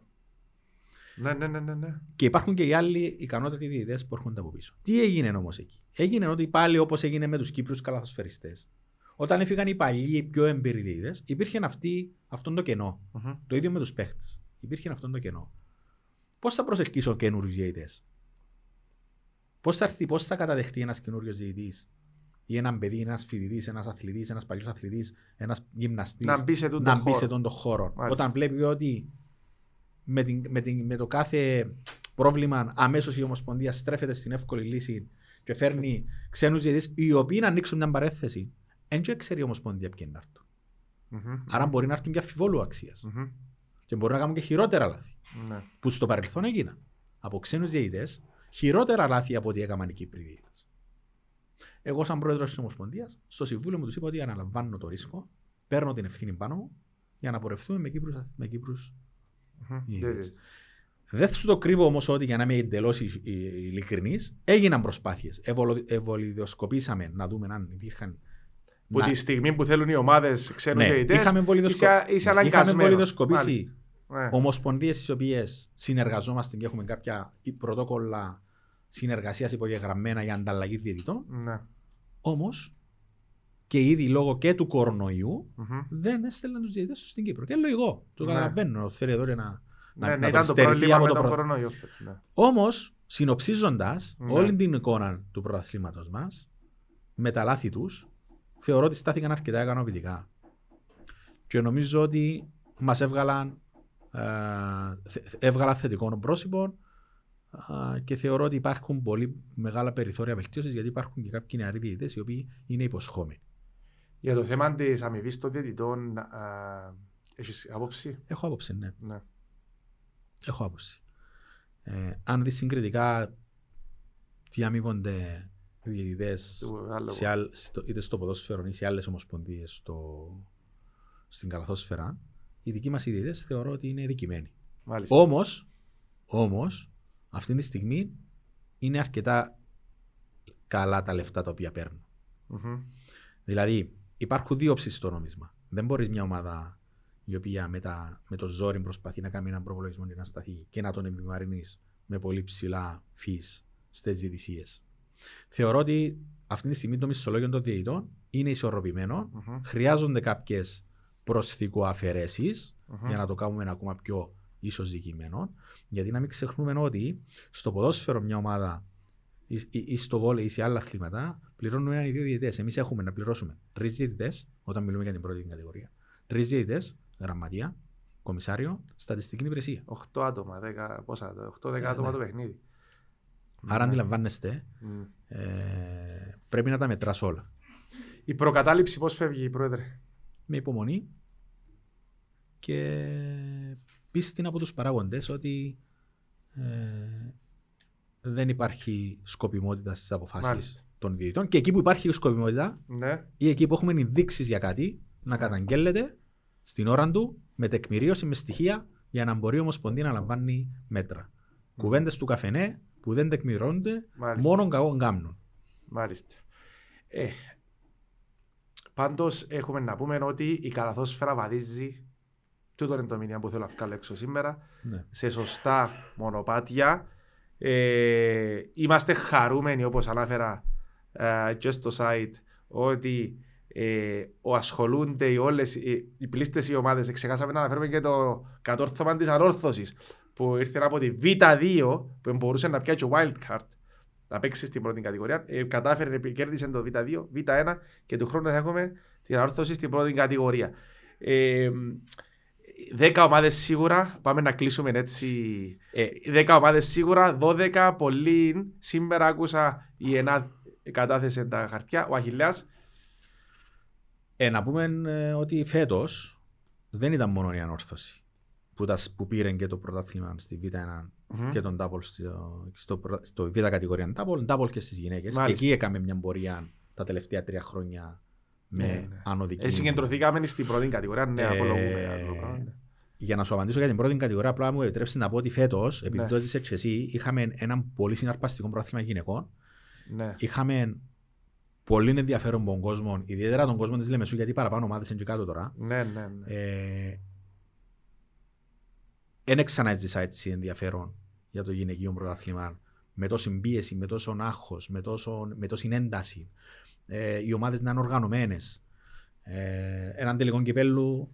Ναι, ναι, ναι, ναι, ναι. Και υπάρχουν και οι άλλοι ικανότατοι διαιτητές που έρχονται από πίσω. Τι έγινε όμως εκεί; Έγινε ότι πάλι όπως έγινε με τους Κύπρους καλαθοσφαιριστές, όταν έφυγαν οι παλιοί, οι πιο εμπειροί διαιτητές, υπήρχε αυτή, αυτό το κενο mm-hmm. Το ίδιο με τους παίχτες. Υπήρχε αυτό το κενό. Πώς θα προσελκύσω καινούριους διαιτητές, Πώς θα έρθει, πώς θα καταδεχτεί ένας καινούριος διαιτητής ή ένα παιδί, ένας φοιτητής, ένας αθλητής, ένας παλιός αθλητής, ένας γυμναστής να μπει σε τον χώρο. Όταν βλέπει ότι με, την, με, την, με το κάθε πρόβλημα αμέσως η Ομοσπονδία στρέφεται στην εύκολη λύση και φέρνει ξένους διαιτητές οι οποίοι να ανοίξουν μια παρέθεση. Δεν ξέρει η Ομοσπονδία ποιοι να έρθουν. Mm-hmm. Άρα μπορεί να έρθουν και αφιβόλου αξίας. Mm-hmm. Και μπορεί να κάνουν και χειρότερα λάθη. Mm-hmm. Που στο παρελθόν έγιναν. Από ξένους διαιτητές, χειρότερα λάθη από ό,τι έκαναν οι Κύπροι διαιτητές. Εγώ, σαν πρόεδρος της Ομοσπονδίας, στο συμβούλιο μου τους είπα ότι αναλαμβάνω το ρίσκο, παίρνω την ευθύνη πάνω μου για να πορευτούμε με Κύπρους με Κύπρους δεν σου το κρύβω όμως ότι για να είμαι εντελώς ειλικρινής, έγιναν προσπάθειες. Ευολιδοσκοπήσαμε να δούμε αν υπήρχαν. Που να... τη στιγμή που θέλουν οι ομάδες ξένου ναι, διαιτητέ, είχαμε βολιδοσκοπήσει ναι. ομοσπονδίες τι οποίες συνεργαζόμαστε και έχουμε κάποια πρωτόκολλα συνεργασίας υπογεγραμμένα για ανταλλαγή διαιτητών. Ναι. Όμως και ήδη λόγω και του κορονοϊού mm-hmm. δεν έστελναν τους διαιτητές στην Κύπρο. Και λογικό. Το ναι. καταλαβαίνω. Φέρει εδώ να, ναι, να, ναι, να ήταν το πρόβλημα από με το κορονοϊό. Ναι. Όμως, συνοψίζοντας Ναι. όλη την εικόνα του πρωταθλήματος μας, με τα λάθη τους, θεωρώ ότι στάθηκαν αρκετά ικανοποιητικά. Και νομίζω ότι μας έβγαλαν, ε, θε- έβγαλαν θετικό πρόσωπο ε, και θεωρώ ότι υπάρχουν πολύ μεγάλα περιθώρια βελτίωσης γιατί υπάρχουν και κάποιοι νεαροί διαιτητές οι οποίοι είναι υποσχόμενοι. Για το θέμα της αμοιβής των διαιτητών, έχεις άποψη; Έχω άποψη, ναι. Ναι. Έχω άποψη. Ε, αν δεις συγκριτικά τι αμείβονται οι διαιτητές Του άλλου. σε άλλ- στο- είτε στο ποδόσφαιρο ή σε άλλες ομοσπονδίες στην καλαθόσφαιρα, οι δικοί μας διαιτητές θεωρώ ότι είναι δικημένοι. Μάλιστα. Όμως, όμως, αυτή τη στιγμή είναι αρκετά καλά τα λεφτά τα οποία παίρνουν. Μμμ. Δηλαδή, υπάρχουν δύο όψεις στο νόμισμα. Δεν μπορείς μια ομάδα η οποία με, τα, με το ζόρι προσπαθεί να κάνει έναν προπολογισμό και να σταθεί και να τον επιβαρύνει με πολύ ψηλά φύ στις διαιτησίε. Θεωρώ ότι αυτή τη στιγμή το μισθολόγιο των διαιτητών είναι ισορροπημένο. Μμμ. Χρειάζονται κάποιες προσθηκοαφαιρέσεις Μμμ. για να το κάνουμε ένα ακόμα πιο ισοζυγημένο. Γιατί να μην ξεχνούμε ότι στο ποδόσφαιρο μια ομάδα ή, ή- ή στο βόλεϊ ή σε άλλα αθλήματα πληρώνουν έναν ή δύο διαιτητές. Εμείς έχουμε να πληρώσουμε τρεις διαιτητές όταν μιλούμε για την πρώτη κατηγορία. Τρεις διαιτητές, γραμματεία, κομισάριο, στατιστική υπηρεσία. 8 άτομα, 10, πόσα, 8-10 Ναι, άτομα ναι. το παιχνίδι. Άρα Ναι. αντιλαμβάνεστε, Μμ. ε, πρέπει να τα μετράς όλα. Η προκατάληψη πώς φεύγει, πρόεδρε; Με υπομονή και πίστη από τους παράγοντες ότι ε, δεν υπάρχει σκοπιμότητα στις αποφάσεις Μάλιστα. Των διαιτητών και εκεί που υπάρχει σκοπιμότητα Ναι. ή εκεί που έχουμε ενδείξεις για κάτι να καταγγέλλεται στην ώρα του με τεκμηρίωση, με στοιχεία για να μπορεί η Ομοσπονδία να λαμβάνει μέτρα. Κουβέντες του καφενέ που δεν τεκμηρώνονται, Μάλιστα. μόνο κακό κάνουν. Μάλιστα. Ε, πάντως έχουμε να πούμε ότι η καλαθόσφαιρα βαδίζει τούτο είναι το μήνυμα που θέλω να βγάλω έξω σήμερα Ναι. σε σωστά μονοπάτια. Ε, είμαστε χαρούμενοι όπως ανάφερα ε, και στο site ότι ε, ο ασχολούνται οι όλες οι, οι πλήστες οι ομάδες. Ξεχάσαμε να αναφέρουμε και το κατόρθωμα της ανόρθωσης που ήρθε από τη Β2 που μπορούσε να πιάσει wild card να παίξει στην πρώτη κατηγορία. Ε, κατάφερε, κέρδισε το Β2, Β1 και του χρόνου θα έχουμε την ανόρθωση στην πρώτη κατηγορία. Ε, Δέκα ομάδες σίγουρα, πάμε να κλείσουμε έτσι. Ε, Δέκα ομάδες σίγουρα, 12 πολύ. Σήμερα άκουσα η ΕΝΑ κατάθεσε τα χαρτιά, ο Αχιλέας. Ε, να πούμε ε, ότι φέτος δεν ήταν μόνο η ανόρθωση που, τα, που πήρε και το πρωτάθλημα στη Β1 και τον Double στο, στο, πρωτά- στο Β κατηγορία Double, Double και στις γυναίκες. Και Μάλιστα. εκεί έκαμε μια πορεία τα τελευταία τρία χρόνια με Ναι, ναι. ανωδική. Ε, συγκεντρωθήκαμε στην πρώτη κατηγορία, ναι, Ε, απολογούμε. άλλο πράγμα, ναι. Για να σου απαντήσω για την πρώτη κατηγορία, απλά μου επιτρέψει να πω ότι φέτος, επειδή Ναι. το έζησες και εσύ, είχαμε ένα πολύ συναρπαστικό πρόθυμα γυναικών. Ναι. Είχαμε πολύ ενδιαφέρον από τον κόσμο, ιδιαίτερα τον κόσμο της Λεμεσού, γιατί παραπάνω ομάδε είναι και κάτω τώρα. Ναι, ναι, ναι. Ε, δεν ξανά έζησα έτσι ενδιαφέρον για το γυναικείο πρωτάθλημα με τόση πίεση, με τόσο άγχος, με, τόσο, με τόση ένταση. Ε, οι ομάδες να είναι οργανωμένες. Ε, έναν τελικό κυπέλου.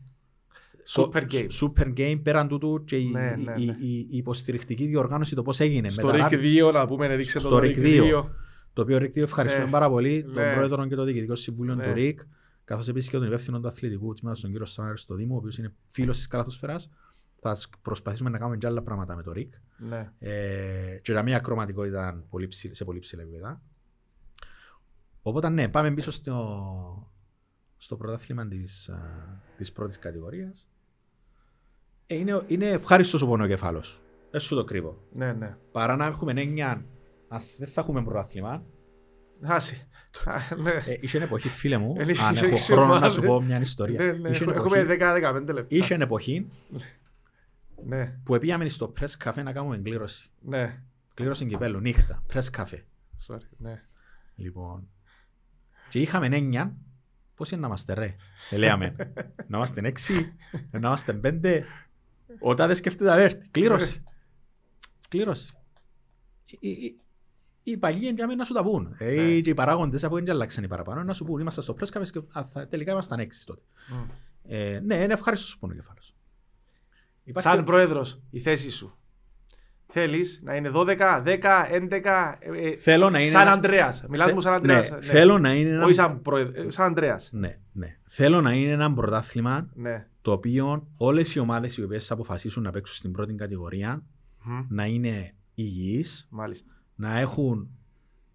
Super game. Super game πέραν τούτου και η, Ναι, ναι, η- ναι. η- η υποστηρικτική διοργάνωση το πώς έγινε. Στο Μεταρά- ΡΙΚ 2, να πούμε, έδειξε το Στο ΡΙΚ RIC 2. Το οποίο ΡΙΚ 2 ευχαριστούμε Ναι. πάρα πολύ τον Ναι. πρόεδρο και το διοικητικό συμβούλιο Ναι. του ΡΙΚ, καθώς επίσης και τον υπεύθυνο του αθλητικού τμήματος, τον κύριο Σάμερ στο Δήμο, ο οποίος είναι φίλος της καλαθοσφαίρα. Θα σκ- προσπαθήσουμε να κάνουμε και άλλα πράγματα με το ΡΙΚ. Ναι. Ε, και τα μία κροματικότητα ήταν πολύ ψη- σε πολύ ψηλά επίπεδα. Οπότε ναι, πάμε πίσω στο, στο πρωτάθλημα της, α, της πρώτης κατηγορίας. Ε, είναι, είναι ευχάριστος ο πονοκεφάλος. Δεν σου το κρύβω. Ναι, ναι. Παρά να έχουμε έννοια, αν δεν θα έχουμε πρωτάθλημα, Άσε. Ναι. ε, είχε εποχή, φίλε μου, Ε, είχε- αν έχω είχε χρόνο να ομάδες. σου πω μια ιστορία. Ναι, ναι. Είχε Έχουμε εποχή, 10-15 λεπτά. είχε εποχή Ναι, που πήγαμε στο press cafe να κάνουμε κλήρωση. ναι. Κλήρωση κυπέλου, νύχτα, press cafe. Sorry, ναι. Λοιπόν. Και είχαμε έννοια πώς είναι να είμαστε ρε; Ε, λέμε, να είμαστε έξι, να είμαστε πέντε. Όταν δεν σκέφτεται να έρθει. Κλήρωση. Κλήρωση. Οι- οι- Οι παλιοί είναι για μένα να σου τα πούν. Ε, Ναι. και οι παράγοντες αφού δεν αλλάξαν οι παραπάνω να σου πούν. Είμαστε στο press cafe και α, θα- τελικά ήμασταν έξι τότε. Μμ. Ε, ναι, είναι ευχάριστος ο πονοκεφάλος. Υπάρχει- Σαν πρόεδρος, η θέση σου. Θέλεις να είναι 12, 10, 11. ε, ε, Θέλω να είναι Σαν ένα- Ανδρέας. Μιλάς Θε- μου σαν ναι, Ανδρέας. ναι. Θέλω να είναι ένα... Όχι σαν, πρόεδρος, ε, σαν Ανδρέας. Ναι, ναι. Θέλω να είναι ένα πρωτάθλημα Ναι. το οποίο όλες οι ομάδες οι οποίες θα αποφασίσουν να παίξουν στην πρώτη κατηγορία Μμ. να είναι υγιείς, Μάλιστα. Να έχουν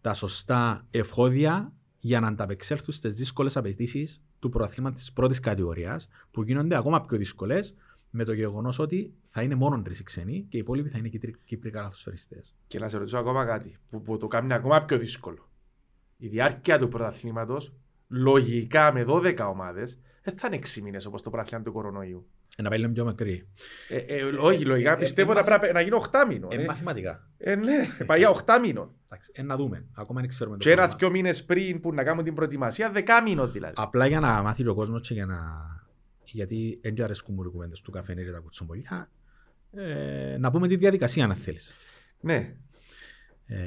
τα σωστά εφόδια για να ανταπεξέλθουν στις δύσκολες απαιτήσεις του πρωταθλήματος της πρώτης κατηγορίας που γίνονται ακόμα πιο δύσκολες με το γεγονός ότι θα είναι μόνο τρεις οι ξένοι και οι υπόλοιποι θα είναι Κύπροι- Κύπροι καλαθοσφαιριστές. Και να σε ρωτήσω ακόμα κάτι που, που το κάνει ακόμα πιο δύσκολο. Η διάρκεια του πρωταθλήματος, λογικά με 12 ομάδες, δεν θα είναι 6 μήνες όπως το πρωτάθλημα του κορονοϊού. Ε, να πάει λίγο πιο μικρή. Ε, ε, όχι, λογικά ε, πιστεύω ε, να πρέπει να γίνει 8 μήνων. Ε, Ε, μαθηματικά. ε, ναι, πάει για 8 μήνων. Εντάξει, ε, να δούμε. Ακόμα δεν ξέρουμε το Και ένα πρόγραμμα. δυο μήνες πριν που να κάνουμε την προετοιμασία, 10 μήνων δηλαδή. Απλά για να μάθει ο κόσμος και για να γιατί δεν αρέσκουν μου οι κουβέντες του καφενέ και τα κουτσομπολιά, ε, να πούμε τη διαδικασία αν θέλεις. Ναι. Ε,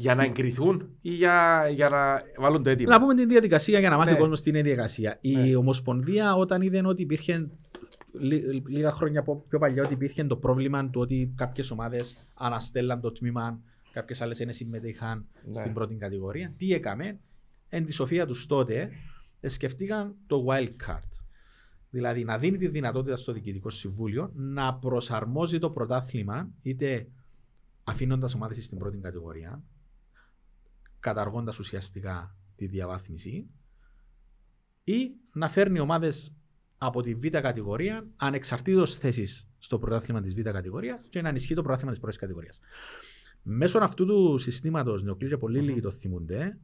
Για να εγκριθούν ή για, για να βάλουν το έτοιμο. να πούμε τη διαδικασία για να μάθει Ναι. ο κόσμος τι είναι η διαδικασία. Η Ναι. Ομοσπονδία όταν είδε ότι υπήρχε λί- λίγα χρόνια από- πιο παλιά ότι υπήρχε το πρόβλημα του ότι κάποιες ομάδες αναστέλαν το τμήμα, κάποιες άλλες δεν συμμετείχαν Ναι. στην πρώτη κατηγορία. Τι έκαμε, εν τη σοφία τους τότε, ε, σκεφτήκαν το wild card. Δηλαδή να δίνει τη δυνατότητα στο Διοικητικό Συμβούλιο να προσαρμόζει το πρωτάθλημα είτε αφήνοντας ομάδες στην πρώτη κατηγορία, καταργώντας ουσιαστικά τη διαβάθμιση ή να φέρνει ομάδες από τη β' κατηγορία ανεξαρτήτως θέσης στο πρωτάθλημα της β' κατηγορίας και να ενισχύει το πρωτάθλημα της πρώτης κατηγορίας. Μέσω αυτού του συστήματος νεοκλήρια πολύ λίγοι το θυμούνται,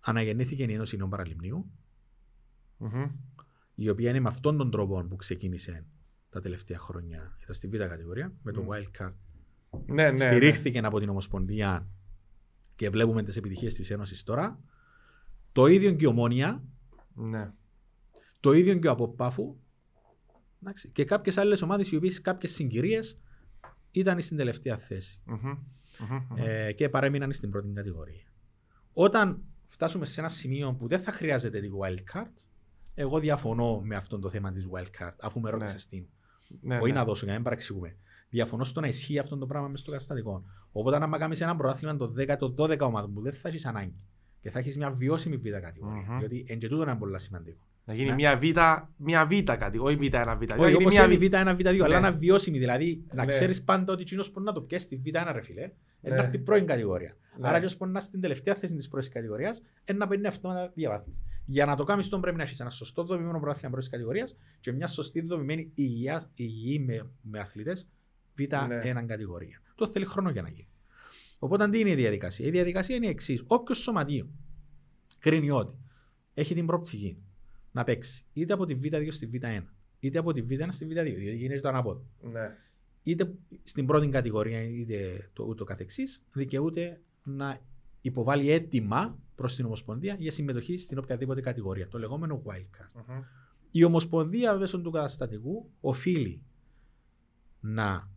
αναγεννήθηκε η Ένωση Νέων Παραλιμνίου, Μμμ. η οποία είναι με αυτόν τον τρόπο που ξεκίνησε τα τελευταία χρόνια. Ήταν στη β' κατηγορία, με το Μμ. wild card. Ναι, ναι. Στηρίχθηκε από την Ομοσπονδία και βλέπουμε τις επιτυχίες της Ένωσης τώρα. Το ίδιο και η Ομόνια, Ναι. το ίδιο και ο Αποπάφου εντάξει, και κάποιες άλλες ομάδες οι οποίες κάποιες συγκυρίες ήταν στην τελευταία θέση Μμμ. Μμμ. Μμμ. ε, και παρέμειναν στην πρώτη κατηγορία. Όταν φτάσουμε σε ένα σημείο που δεν θα χρειάζεται τη wild card, εγώ διαφωνώ με αυτό το θέμα της wild card, αφού με ρώτησες Ναι. την. Ναι, Όχι ναι. να δώσω, για να μην παραξηγούμε. Διαφωνώ στο να ισχύει αυτό το πράγμα μέσα στο καταστατικό. Οπότε, αν κάνεις ένα πρωτάθλημα το 10, το 12 ομάδων που δεν θα έχεις ανάγκη και θα έχεις μια βιώσιμη β' κατηγορία. Μμμ. Διότι εν και τούτο είναι πολύ σημαντικό. Να γίνει Ναι. μια β' μια β' κάτι, όχι β' ένα β'. Να Όχι, γίνει όπως μια είναι η β'. Β1, Β2, αλλά Ναι. να βιώσιμη. Δηλαδή να Ναι. ξέρεις πάντα ότι εκείνος μπορεί να το πιέσει στη Β1, ρε φιλέ, Ναι. να έρθει πρώην κατηγορία. Ναι. Άρα, ποιο μπορεί να είναι στην τελευταία θέση της πρώτη κατηγορίας, να παίρνει αυτόματα διαβάθμιση. Για να το κάνεις αυτό, πρέπει να έχεις ένα σωστό δομημένο πρωτάθλημα πρώτη κατηγορίας και μια σωστή δομημένη υγεία, υγιή με, με αθλητές Β1 Ναι. κατηγορία. Το θέλει χρόνο για να γίνει. Οπότε, τι είναι η διαδικασία. Η διαδικασία είναι η εξής. Όποιος σωματείο κρίνει ότι έχει την προοπτική να παίξει είτε από τη Β2 στη Β1, είτε από τη Β1 στη Β2, διότι γίνεται το ανάποδο. Ναι. Είτε στην πρώτη κατηγορία, είτε το ούτω καθεξής, δικαιούται να υποβάλει αίτημα προς την Ομοσπονδία για συμμετοχή στην οποιαδήποτε κατηγορία, το λεγόμενο wild card. Μμμ. Η Ομοσπονδία μέσω του καταστατικού οφείλει να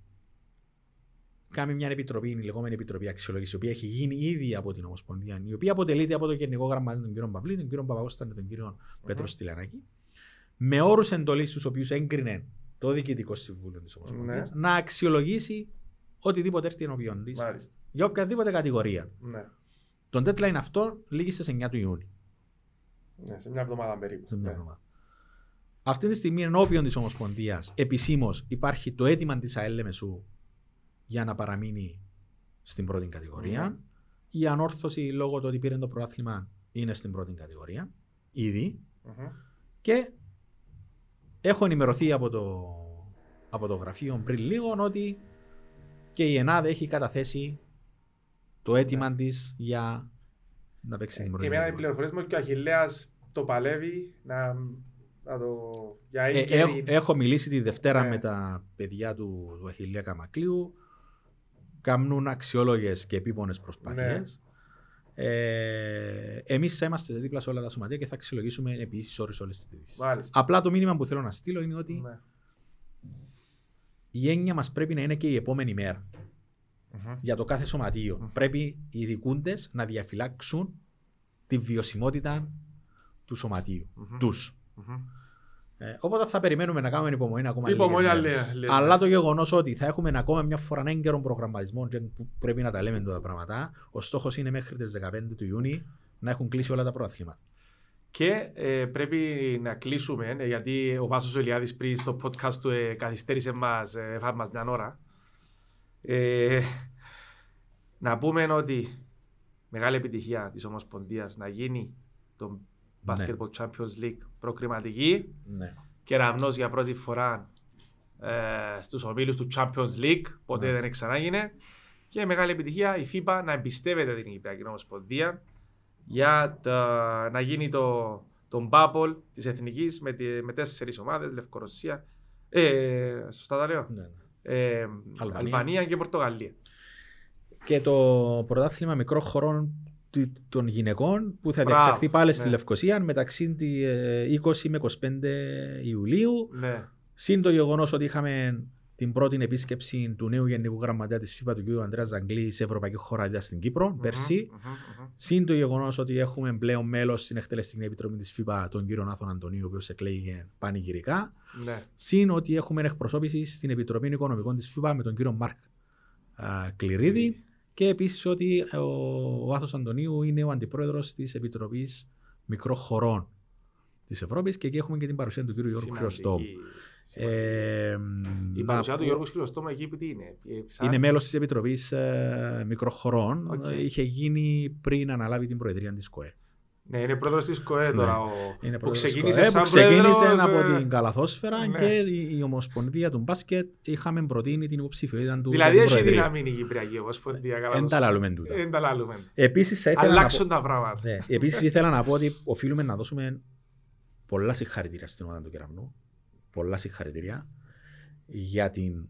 κάνει μια επιτροπή, η λεγόμενη επιτροπή αξιολόγησης, η οποία έχει γίνει ήδη από την Ομοσπονδία, η οποία αποτελείται από τον Γενικό Γραμματέα τον κύριο Παυλή, τον κύριο Παπαγώστα και τον κύριο Πέτρο Στυλιανάκη, με όρους εντολής τους οποίου έγκρινε το Διοικητικό Συμβούλιο της Ομοσπονδίας, να αξιολογήσει οτιδήποτε έρθει ενώπιον της Μάλιστα. για οποιαδήποτε κατηγορία. Ναι. Το deadline αυτό λήγει στι 9 του Ιούνιου. Ναι, σε μια εβδομάδα περίπου. σε μια Ναι. εβδομάδα. Αυτή τη στιγμή ενώπιον της Ομοσπονδίας επισήμως υπάρχει το αίτημα της ΑΕΛΜΕΣΟΥ για να παραμείνει στην πρώτη κατηγορία. Ναι. Η ανόρθωση λόγω του ότι πήρε το πρωτάθλημα είναι στην πρώτη κατηγορία. Ήδη. Μμμ. Και έχω ενημερωθεί από το, από το γραφείο πριν λίγο ότι και η ΕΝΑΔ έχει καταθέσει το αίτημα της για να παίξει την πρώτη Ε, Εμένα οι κατηγορία. πληροφορίες μου και ο Αχιλέας το παλεύει να, να το... για Ε, έγκαιρη- έχω, έχω μιλήσει τη Δευτέρα Ναι. με τα παιδιά του, του Αχιλία Καμακλείου. Κάνουν αξιόλογες και επίπονες προσπάθειες. Ναι. Ε, Εμείς θα είμαστε δίπλα σε όλα τα σωματεία και θα αξιολογήσουμε επίσης όρου όλες τις αιτήσει. Μάλιστα. Απλά το μήνυμα που θέλω να στείλω είναι ότι Ναι. η έννοια μας πρέπει να είναι και η επόμενη μέρα. Μμμ. Για το κάθε σωματείο. Μμμ. Πρέπει οι ειδικούντες να διαφυλάξουν τη βιωσιμότητα του σωματείου. Μμμ. Τους. Μμμ. Ε, οπότε θα περιμένουμε να κάνουμε υπομονή ακόμα Υπομονή λίγες άλλη- μέρες. λίγες Αλλά μέρες. το γεγονός ότι θα έχουμε ακόμα μια φορά έναν έγκαιρο προγραμματισμό και που πρέπει να τα λέμε τώρα τα πράγματα, ο στόχος είναι μέχρι τις 15 του Ιούνιου να έχουν κλείσει όλα τα πρωταθλήματα. Και ε, πρέπει να κλείσουμε, ε, γιατί ο Βάσος Ελιάδης πριν στο podcast του ε, καθυστέρησε μας, ε, έφαγε μας μια ώρα. Ε, να πούμε ότι μεγάλη επιτυχία της Ομοσπονδίας να γίνει το Basketball Champions League προκριματική Ναι. κεραυνός για πρώτη φορά ε, στους ομίλους του Champions League, ποτέ Ναι. δεν ξανάγινε. Και μεγάλη επιτυχία η FIBA να εμπιστεύεται την Κυπριακή Ομοσπονδία για τα- να γίνει το, τον bubble της Εθνικής με, τη, με τέσσερις ομάδες, Λευκορωσία, ε, σωστά τα λέω, Ναι, ναι. ε, Αλβανία. Αλβανία και Πορτογαλία. Και το πρωτάθλημα μικρών χωρών του- των γυναικών που θα Μπράβο, διεξαχθεί πάλι στη ναι. Λευκοσία μεταξύ τη, ε, 20 με 25 Ιουλίου. Ναι. Συν το γεγονός ότι είχαμε την πρώτη επίσκεψη του νέου Γενικού Γραμματέα της ΦΥΠΑ του κ. Αντρέα Ζαγκλή σε ευρωπαϊκή χώρα ήταν στην Κύπρο πέρσι. Μμμ, μμμ, μμμ. Συν το γεγονός ότι έχουμε πλέον μέλος στην εκτελεστική επιτροπή της ΦΥΠΑ τον κύριο Άθων Αντωνίου, ο οποίος εκλέγει πανηγυρικά. Ναι. Συν ότι έχουμε εκπροσώπηση στην Επιτροπή Οικονομικών της ΦΥΠΑ με τον κύριο Μάρκ α, Κληρίδη. Και επίσης ότι ο, ο Άθος Αντωνίου είναι ο αντιπρόεδρος της Επιτροπής Μικρών Χωρών της Ευρώπης και εκεί έχουμε και την παρουσία του κύριου Γιώργου Χρυωστόμου. Σημαντική, σημαντική. Ε, Η να παρουσία του πω- Γιώργου Χρυστόμου εκεί που τι είναι. ε, σαν- είναι μέλος της Επιτροπής ε, Μικροχωρών. Οκ. Ε, Είχε γίνει πριν αναλάβει την Προεδρία της ΚΟΕ. Ναι, είναι πρόεδρος της ΚΟΕ τώρα. ο- Είναι που πρόεδρος της ξεκίνησε ΚΟΕ, σαν που ξεκίνησε πρόεδρος, από ε, την Καλαθόσφαιρα ναι. και η, η Ομοσπονδία του μπάσκετ είχαμε προτείνει την υποψηφιότητα του Δηλαδή για έχει την Προεδρία. δύναμη η Κυπριακή Ομοσπονδία. καλά Εν το τα σου. λαλούμε τούτα. Εν τα λαλούμε. Επίσης θα ήθελα να πω, Αλλάξουν τα πράγματα. ναι, επίσης ήθελα να πω ότι οφείλουμε να δώσουμε πολλά συγχαρητήρια στην ομάδα του Κεραμνού. Πολλά συγχαρητήρια για την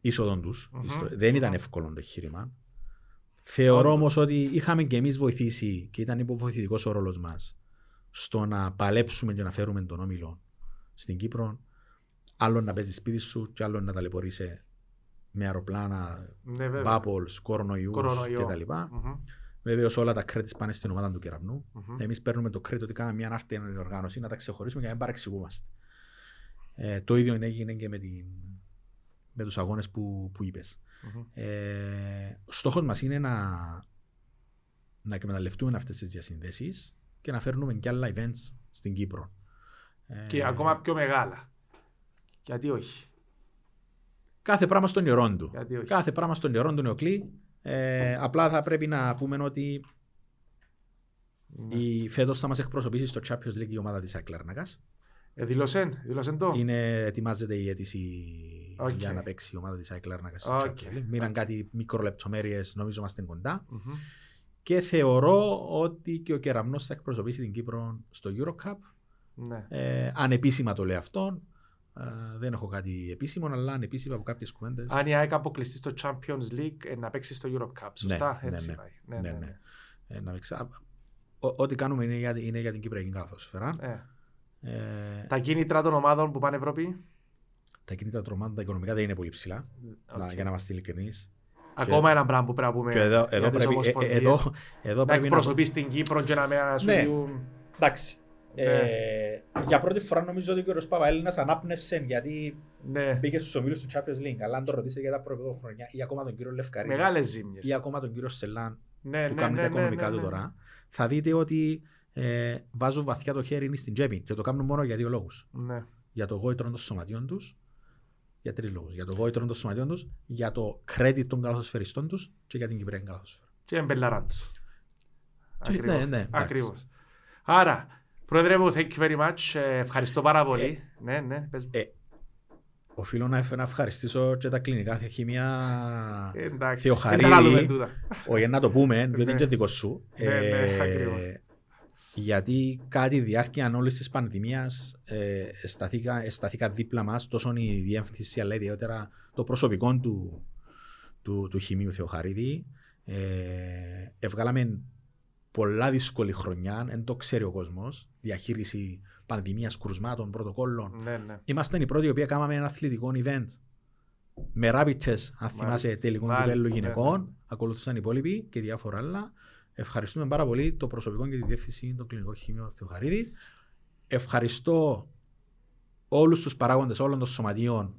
είσοδο τους. Μμμ. Στο- Δεν ήταν εύκολο το εγχείρημα. Θεωρώ όμως ότι είχαμε και εμείς βοηθήσει και ήταν υποβοηθητικό ο ρόλος μας στο να παλέψουμε και να φέρουμε τον όμιλο στην Κύπρο. Άλλο να παίζει σπίτι σου, και άλλο να ταλαιπωρείσαι με αεροπλάνα, Ναι, βέβαια. bubbles, κορονοϊούς Κορονοϊό. κτλ. Μμμ, Βεβαίως όλα τα credits πάνε στην ομάδα του κεραυνού. μμμ. Εμείς παίρνουμε το credit ότι κάναμε μια άρτη οργάνωση να τα ξεχωρίσουμε και να μην παρεξηγούμαστε. Ε, το ίδιο έγινε και με, την, με τους αγώνες που, που είπες. Μμμ. Ε, στόχος μας είναι να, να εκμεταλλευτούμε αυτές τις διασυνδέσεις και να φέρνουμε και άλλα events στην Κύπρο. Ε, Και ακόμα πιο μεγάλα. Γιατί όχι; Κάθε πράγμα στον τζιαιρόν του. Γιατί όχι; Κάθε πράγμα στον τζιαιρόν του Νεοκλή. Ε, απλά θα πρέπει να πούμε ότι Ναι. η, φέτος θα μας εκπροσωπήσει στο Champions League η ομάδα της ΑΕΚ Λάρνακας. Ε, Δηλώσεν, δηλώσεν το. Είναι, ετοιμάζεται η αίτηση Οκ. για να παίξει η ομάδα της ΑΕΚ Λάρνακας στο OK. Champions League. Μείναν κάτι μικρολεπτομέρειες, νομίζω είμαστε κοντά. Μμμ. Και θεωρώ ότι και ο Κεραυνός θα εκπροσωπήσει την Κύπρο στο Eurocup. Ναι. Ε, ανεπίσημα το λέει αυτό. Ε, δεν έχω κάτι επίσημο, αλλά ανεπίσημα από κάποιες κουβέντες. Αν η ΑΕΚ αποκλειστεί στο Champions League ε, να παίξει στο Europe Cup. Σωστά, ναι, έτσι ναι. πάει. Ναι, Ναι, ναι, ναι. ναι. Ε, να παίξει- α, ο- Ό,τι κάνουμε είναι για, είναι για την Κυπριακή καλαθόσφαιρα. Ε, Ε, Τα κίνητρα των ομάδων που πάνε Ευρώπη; Τα κίνητρα των ομάδων, τα οικονομικά δεν είναι πολύ ψηλά, να- Οκ. για να είμαστε ειλικρινείς. Ακόμα ένα πράγμα που πρέπει να πούμε. Και εδώ, για εδώ, τις πρέπει, ε, ομοσπονδίες. ε, εδώ, εδώ να πρέπει να... εκπροσωπείς την Κύπρο και να με σου Ναι. διούν- Εντάξει. Ναι. Ε, για πρώτη φορά νομίζω ότι ο κ. Παπαέλληνας ανάπνευσε γιατί Ναι. μπήκε στους ομίλους του Champions League. Αλλά αν το ρωτήσετε για τα προηγούμενα χρόνια ή ακόμα τον κύριο Λευκαρίδη Μεγάλες ζήμιες. ή ακόμα τον κύριο Σελάν Ναι, που ναι, κάνουν ναι, τα ναι, οικονομικά ναι, του ναι. τώρα, θα δείτε ότι ε, βάζουν βαθιά το χέρι στην τσέπη και το κάνουν μόνο για δύο λόγους. Ναι. Για το γόητρο των σωματιών τους, για τρεις λόγους. Για το γόητρο των σωματιών τους, για το credit των καλαθοσφαιριστών τους και για την Κυπριακή καλαθοσφαίρα. Και εμπελαράν τους. Και- Ακριβώς. ναι, ναι, εντάξει. Ακριβώς. Άρα, πρόεδρε μου, thank you very much. Ε, Ευχαριστώ πάρα πολύ. Ναι, ναι, πες μου. Ε, Οφείλω να, να ευχαριστήσω και τα κλινικά χημεία Ε, Εντάξει. Θεοχαρίδη. Δεν τα λαλούμε τούτα. Όχι να το πούμε, διότι Ναι. είναι και δικό σου. Ναι, ναι, ακριβώς. Γιατί κάτι διάρκεια όλης της πανδημίας ε, σταθήκα, σταθήκα δίπλα μας τόσο η διεύθυνση αλλά ιδιαίτερα το προσωπικό του, του, του χημείου Θεοχαρίδη. Ε, εβγάλαμε πολλά δύσκολη χρονιά, δεν το ξέρει ο κόσμος. Διαχείριση πανδημίας, κρουσμάτων, πρωτοκόλλων. Ναι, ναι. Είμαστε οι πρώτοι οι οποίοι κάναμε ένα αθλητικό event με rapid test, αν θυμάσαι, τελικό Μάλιστα, κυπέλου ναι, γυναικών. ναι. Ακολουθούσαν οι υπόλοιποι και διάφορα άλλα. Ευχαριστούμε πάρα πολύ το προσωπικό και τη διεύθυνση των κλινικών χημείων Θεοχαρίδης. Ευχαριστώ όλους τους παράγοντες όλων των σωματείων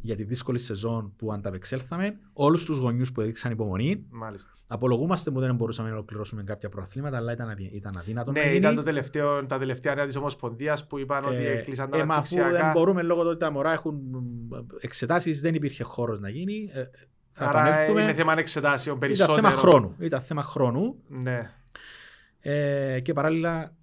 για τη δύσκολη σεζόν που ανταπεξέλθαμε, όλους τους γονιούς που έδειξαν υπομονή. Μάλιστα. Απολογούμαστε που δεν μπορούσαμε να ολοκληρώσουμε κάποια προαθλήματα, αλλά ήταν, αδυ- ήταν αδύνατο να Ναι, γίνει. ήταν το τελευταίο, τα τελευταία νέα της Ομοσπονδίας που είπαν ότι Ε, έκλεισαν τα ε, μα αφού δεν αναπτυξιακά. μπορούμε λόγω του ότι τα μωρά έχουν εξετάσεις, δεν υπήρχε χώρος να γίνει. Ε, θα Άρα επανέλθουμε. είναι θέμα εξετάσεων Ήταν περισσότερο. θέμα χρόνου. Ήταν θέμα χρόνου. Ναι. Ε, και παράλληλα,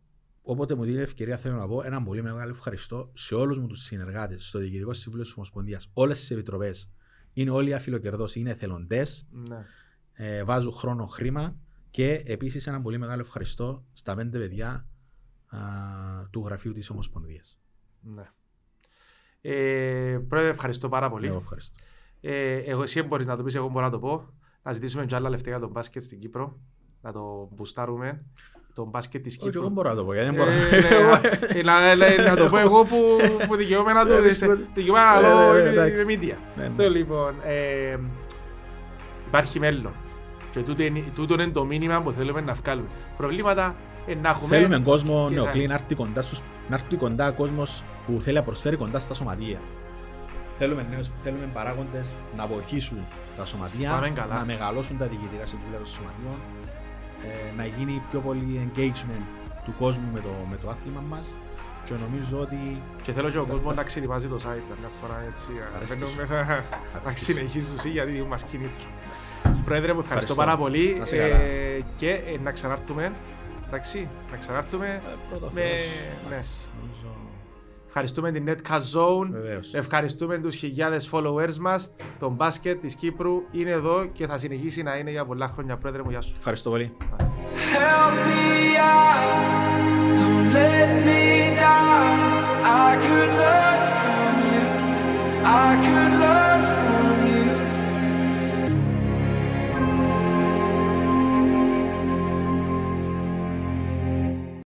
όποτε μου δίνει ευκαιρία, θέλω να πω ένα πολύ μεγάλο ευχαριστώ σε όλους μου τους συνεργάτες, στο Διοικητικό Συμβούλιο της Ομοσπονδίας, όλες τις επιτροπές. Είναι όλοι αφιλοκερδό, είναι εθελοντές, ναι. ε, βάζουν χρόνο, χρήμα. Και επίσης ένα πολύ μεγάλο ευχαριστώ στα πέντε παιδιά α, του γραφείου της Ομοσπονδίας. ναι. Ε, πρόεδρε, ευχαριστώ πάρα πολύ. Εγώ ευχαριστώ. Ε, εγώ εσύ μπορείς να το πεις, εγώ μπορώ να το πω. Να ζητήσουμε και άλλα λεφτά για τον μπάσκετ στην Κύπρο. να το μπουστάρουμε το μπάσκετ της Όχι, εγώ Κύπρου. μπορώ να το πω, γιατί δεν Ε, μπορώ. ναι, να- να- Να το πω εγώ που που δικαιούμαι να το Ναι, δεις, ναι, δικαιούμαι να ναι, λέω ναι, είμαι εντάξει. είμαι media. Ναι, ναι. Το λοιπόν, ε, υπάρχει μέλλον. Και τούτο είναι, τούτο είναι το μήνυμα που θέλουμε να βγάλουμε. Προβλήματα ε, να έχουμε. Θέλουμε κόσμο και νεοκλή θα- να έρθει κοντά, στους, να έρθει κοντά κόσμος που θέλει να προσφέρει κοντά στα σωματεία. Θέλουμε, νέους, θέλουμε παράγοντες να βοηθήσουν τα σωματεία, Πάμε καλά. να μεγαλώσουν τα διοικητικά συμβούλια των σωματείων, ε, να γίνει πιο πολύ engagement του κόσμου με το, με το άθλημα μας και νομίζω ότι Και θέλω και ο κόσμος να ξενιβάζει το site καμιά φορά έτσι. Αρέσκεις Μπαίνω σου. μέσα να Αρέσκει σου. συνεχίσουν γιατί δίνουν μας κίνητρο. Πρόεδρε μου, ευχαριστώ Ευχαριστώ. πάρα πολύ Να είσαι ε, καλά. και ε, να ξανάρθουμε. Εντάξει, να ξανάρθουμε. ε, πρώτο Με- Θεός, ναι. εντάξει, νομίζω, Ευχαριστούμε την Netcast Zone. Βεβαίως. Ευχαριστούμε τους χιλιάδες followers μας. Το μπάσκετ της Κύπρου είναι εδώ και θα συνεχίσει να είναι για πολλά χρόνια. Πρόεδρε μου, γεια σου. Ευχαριστώ πολύ. Help me out, don't let me down. I could learn from you, I could learn from you.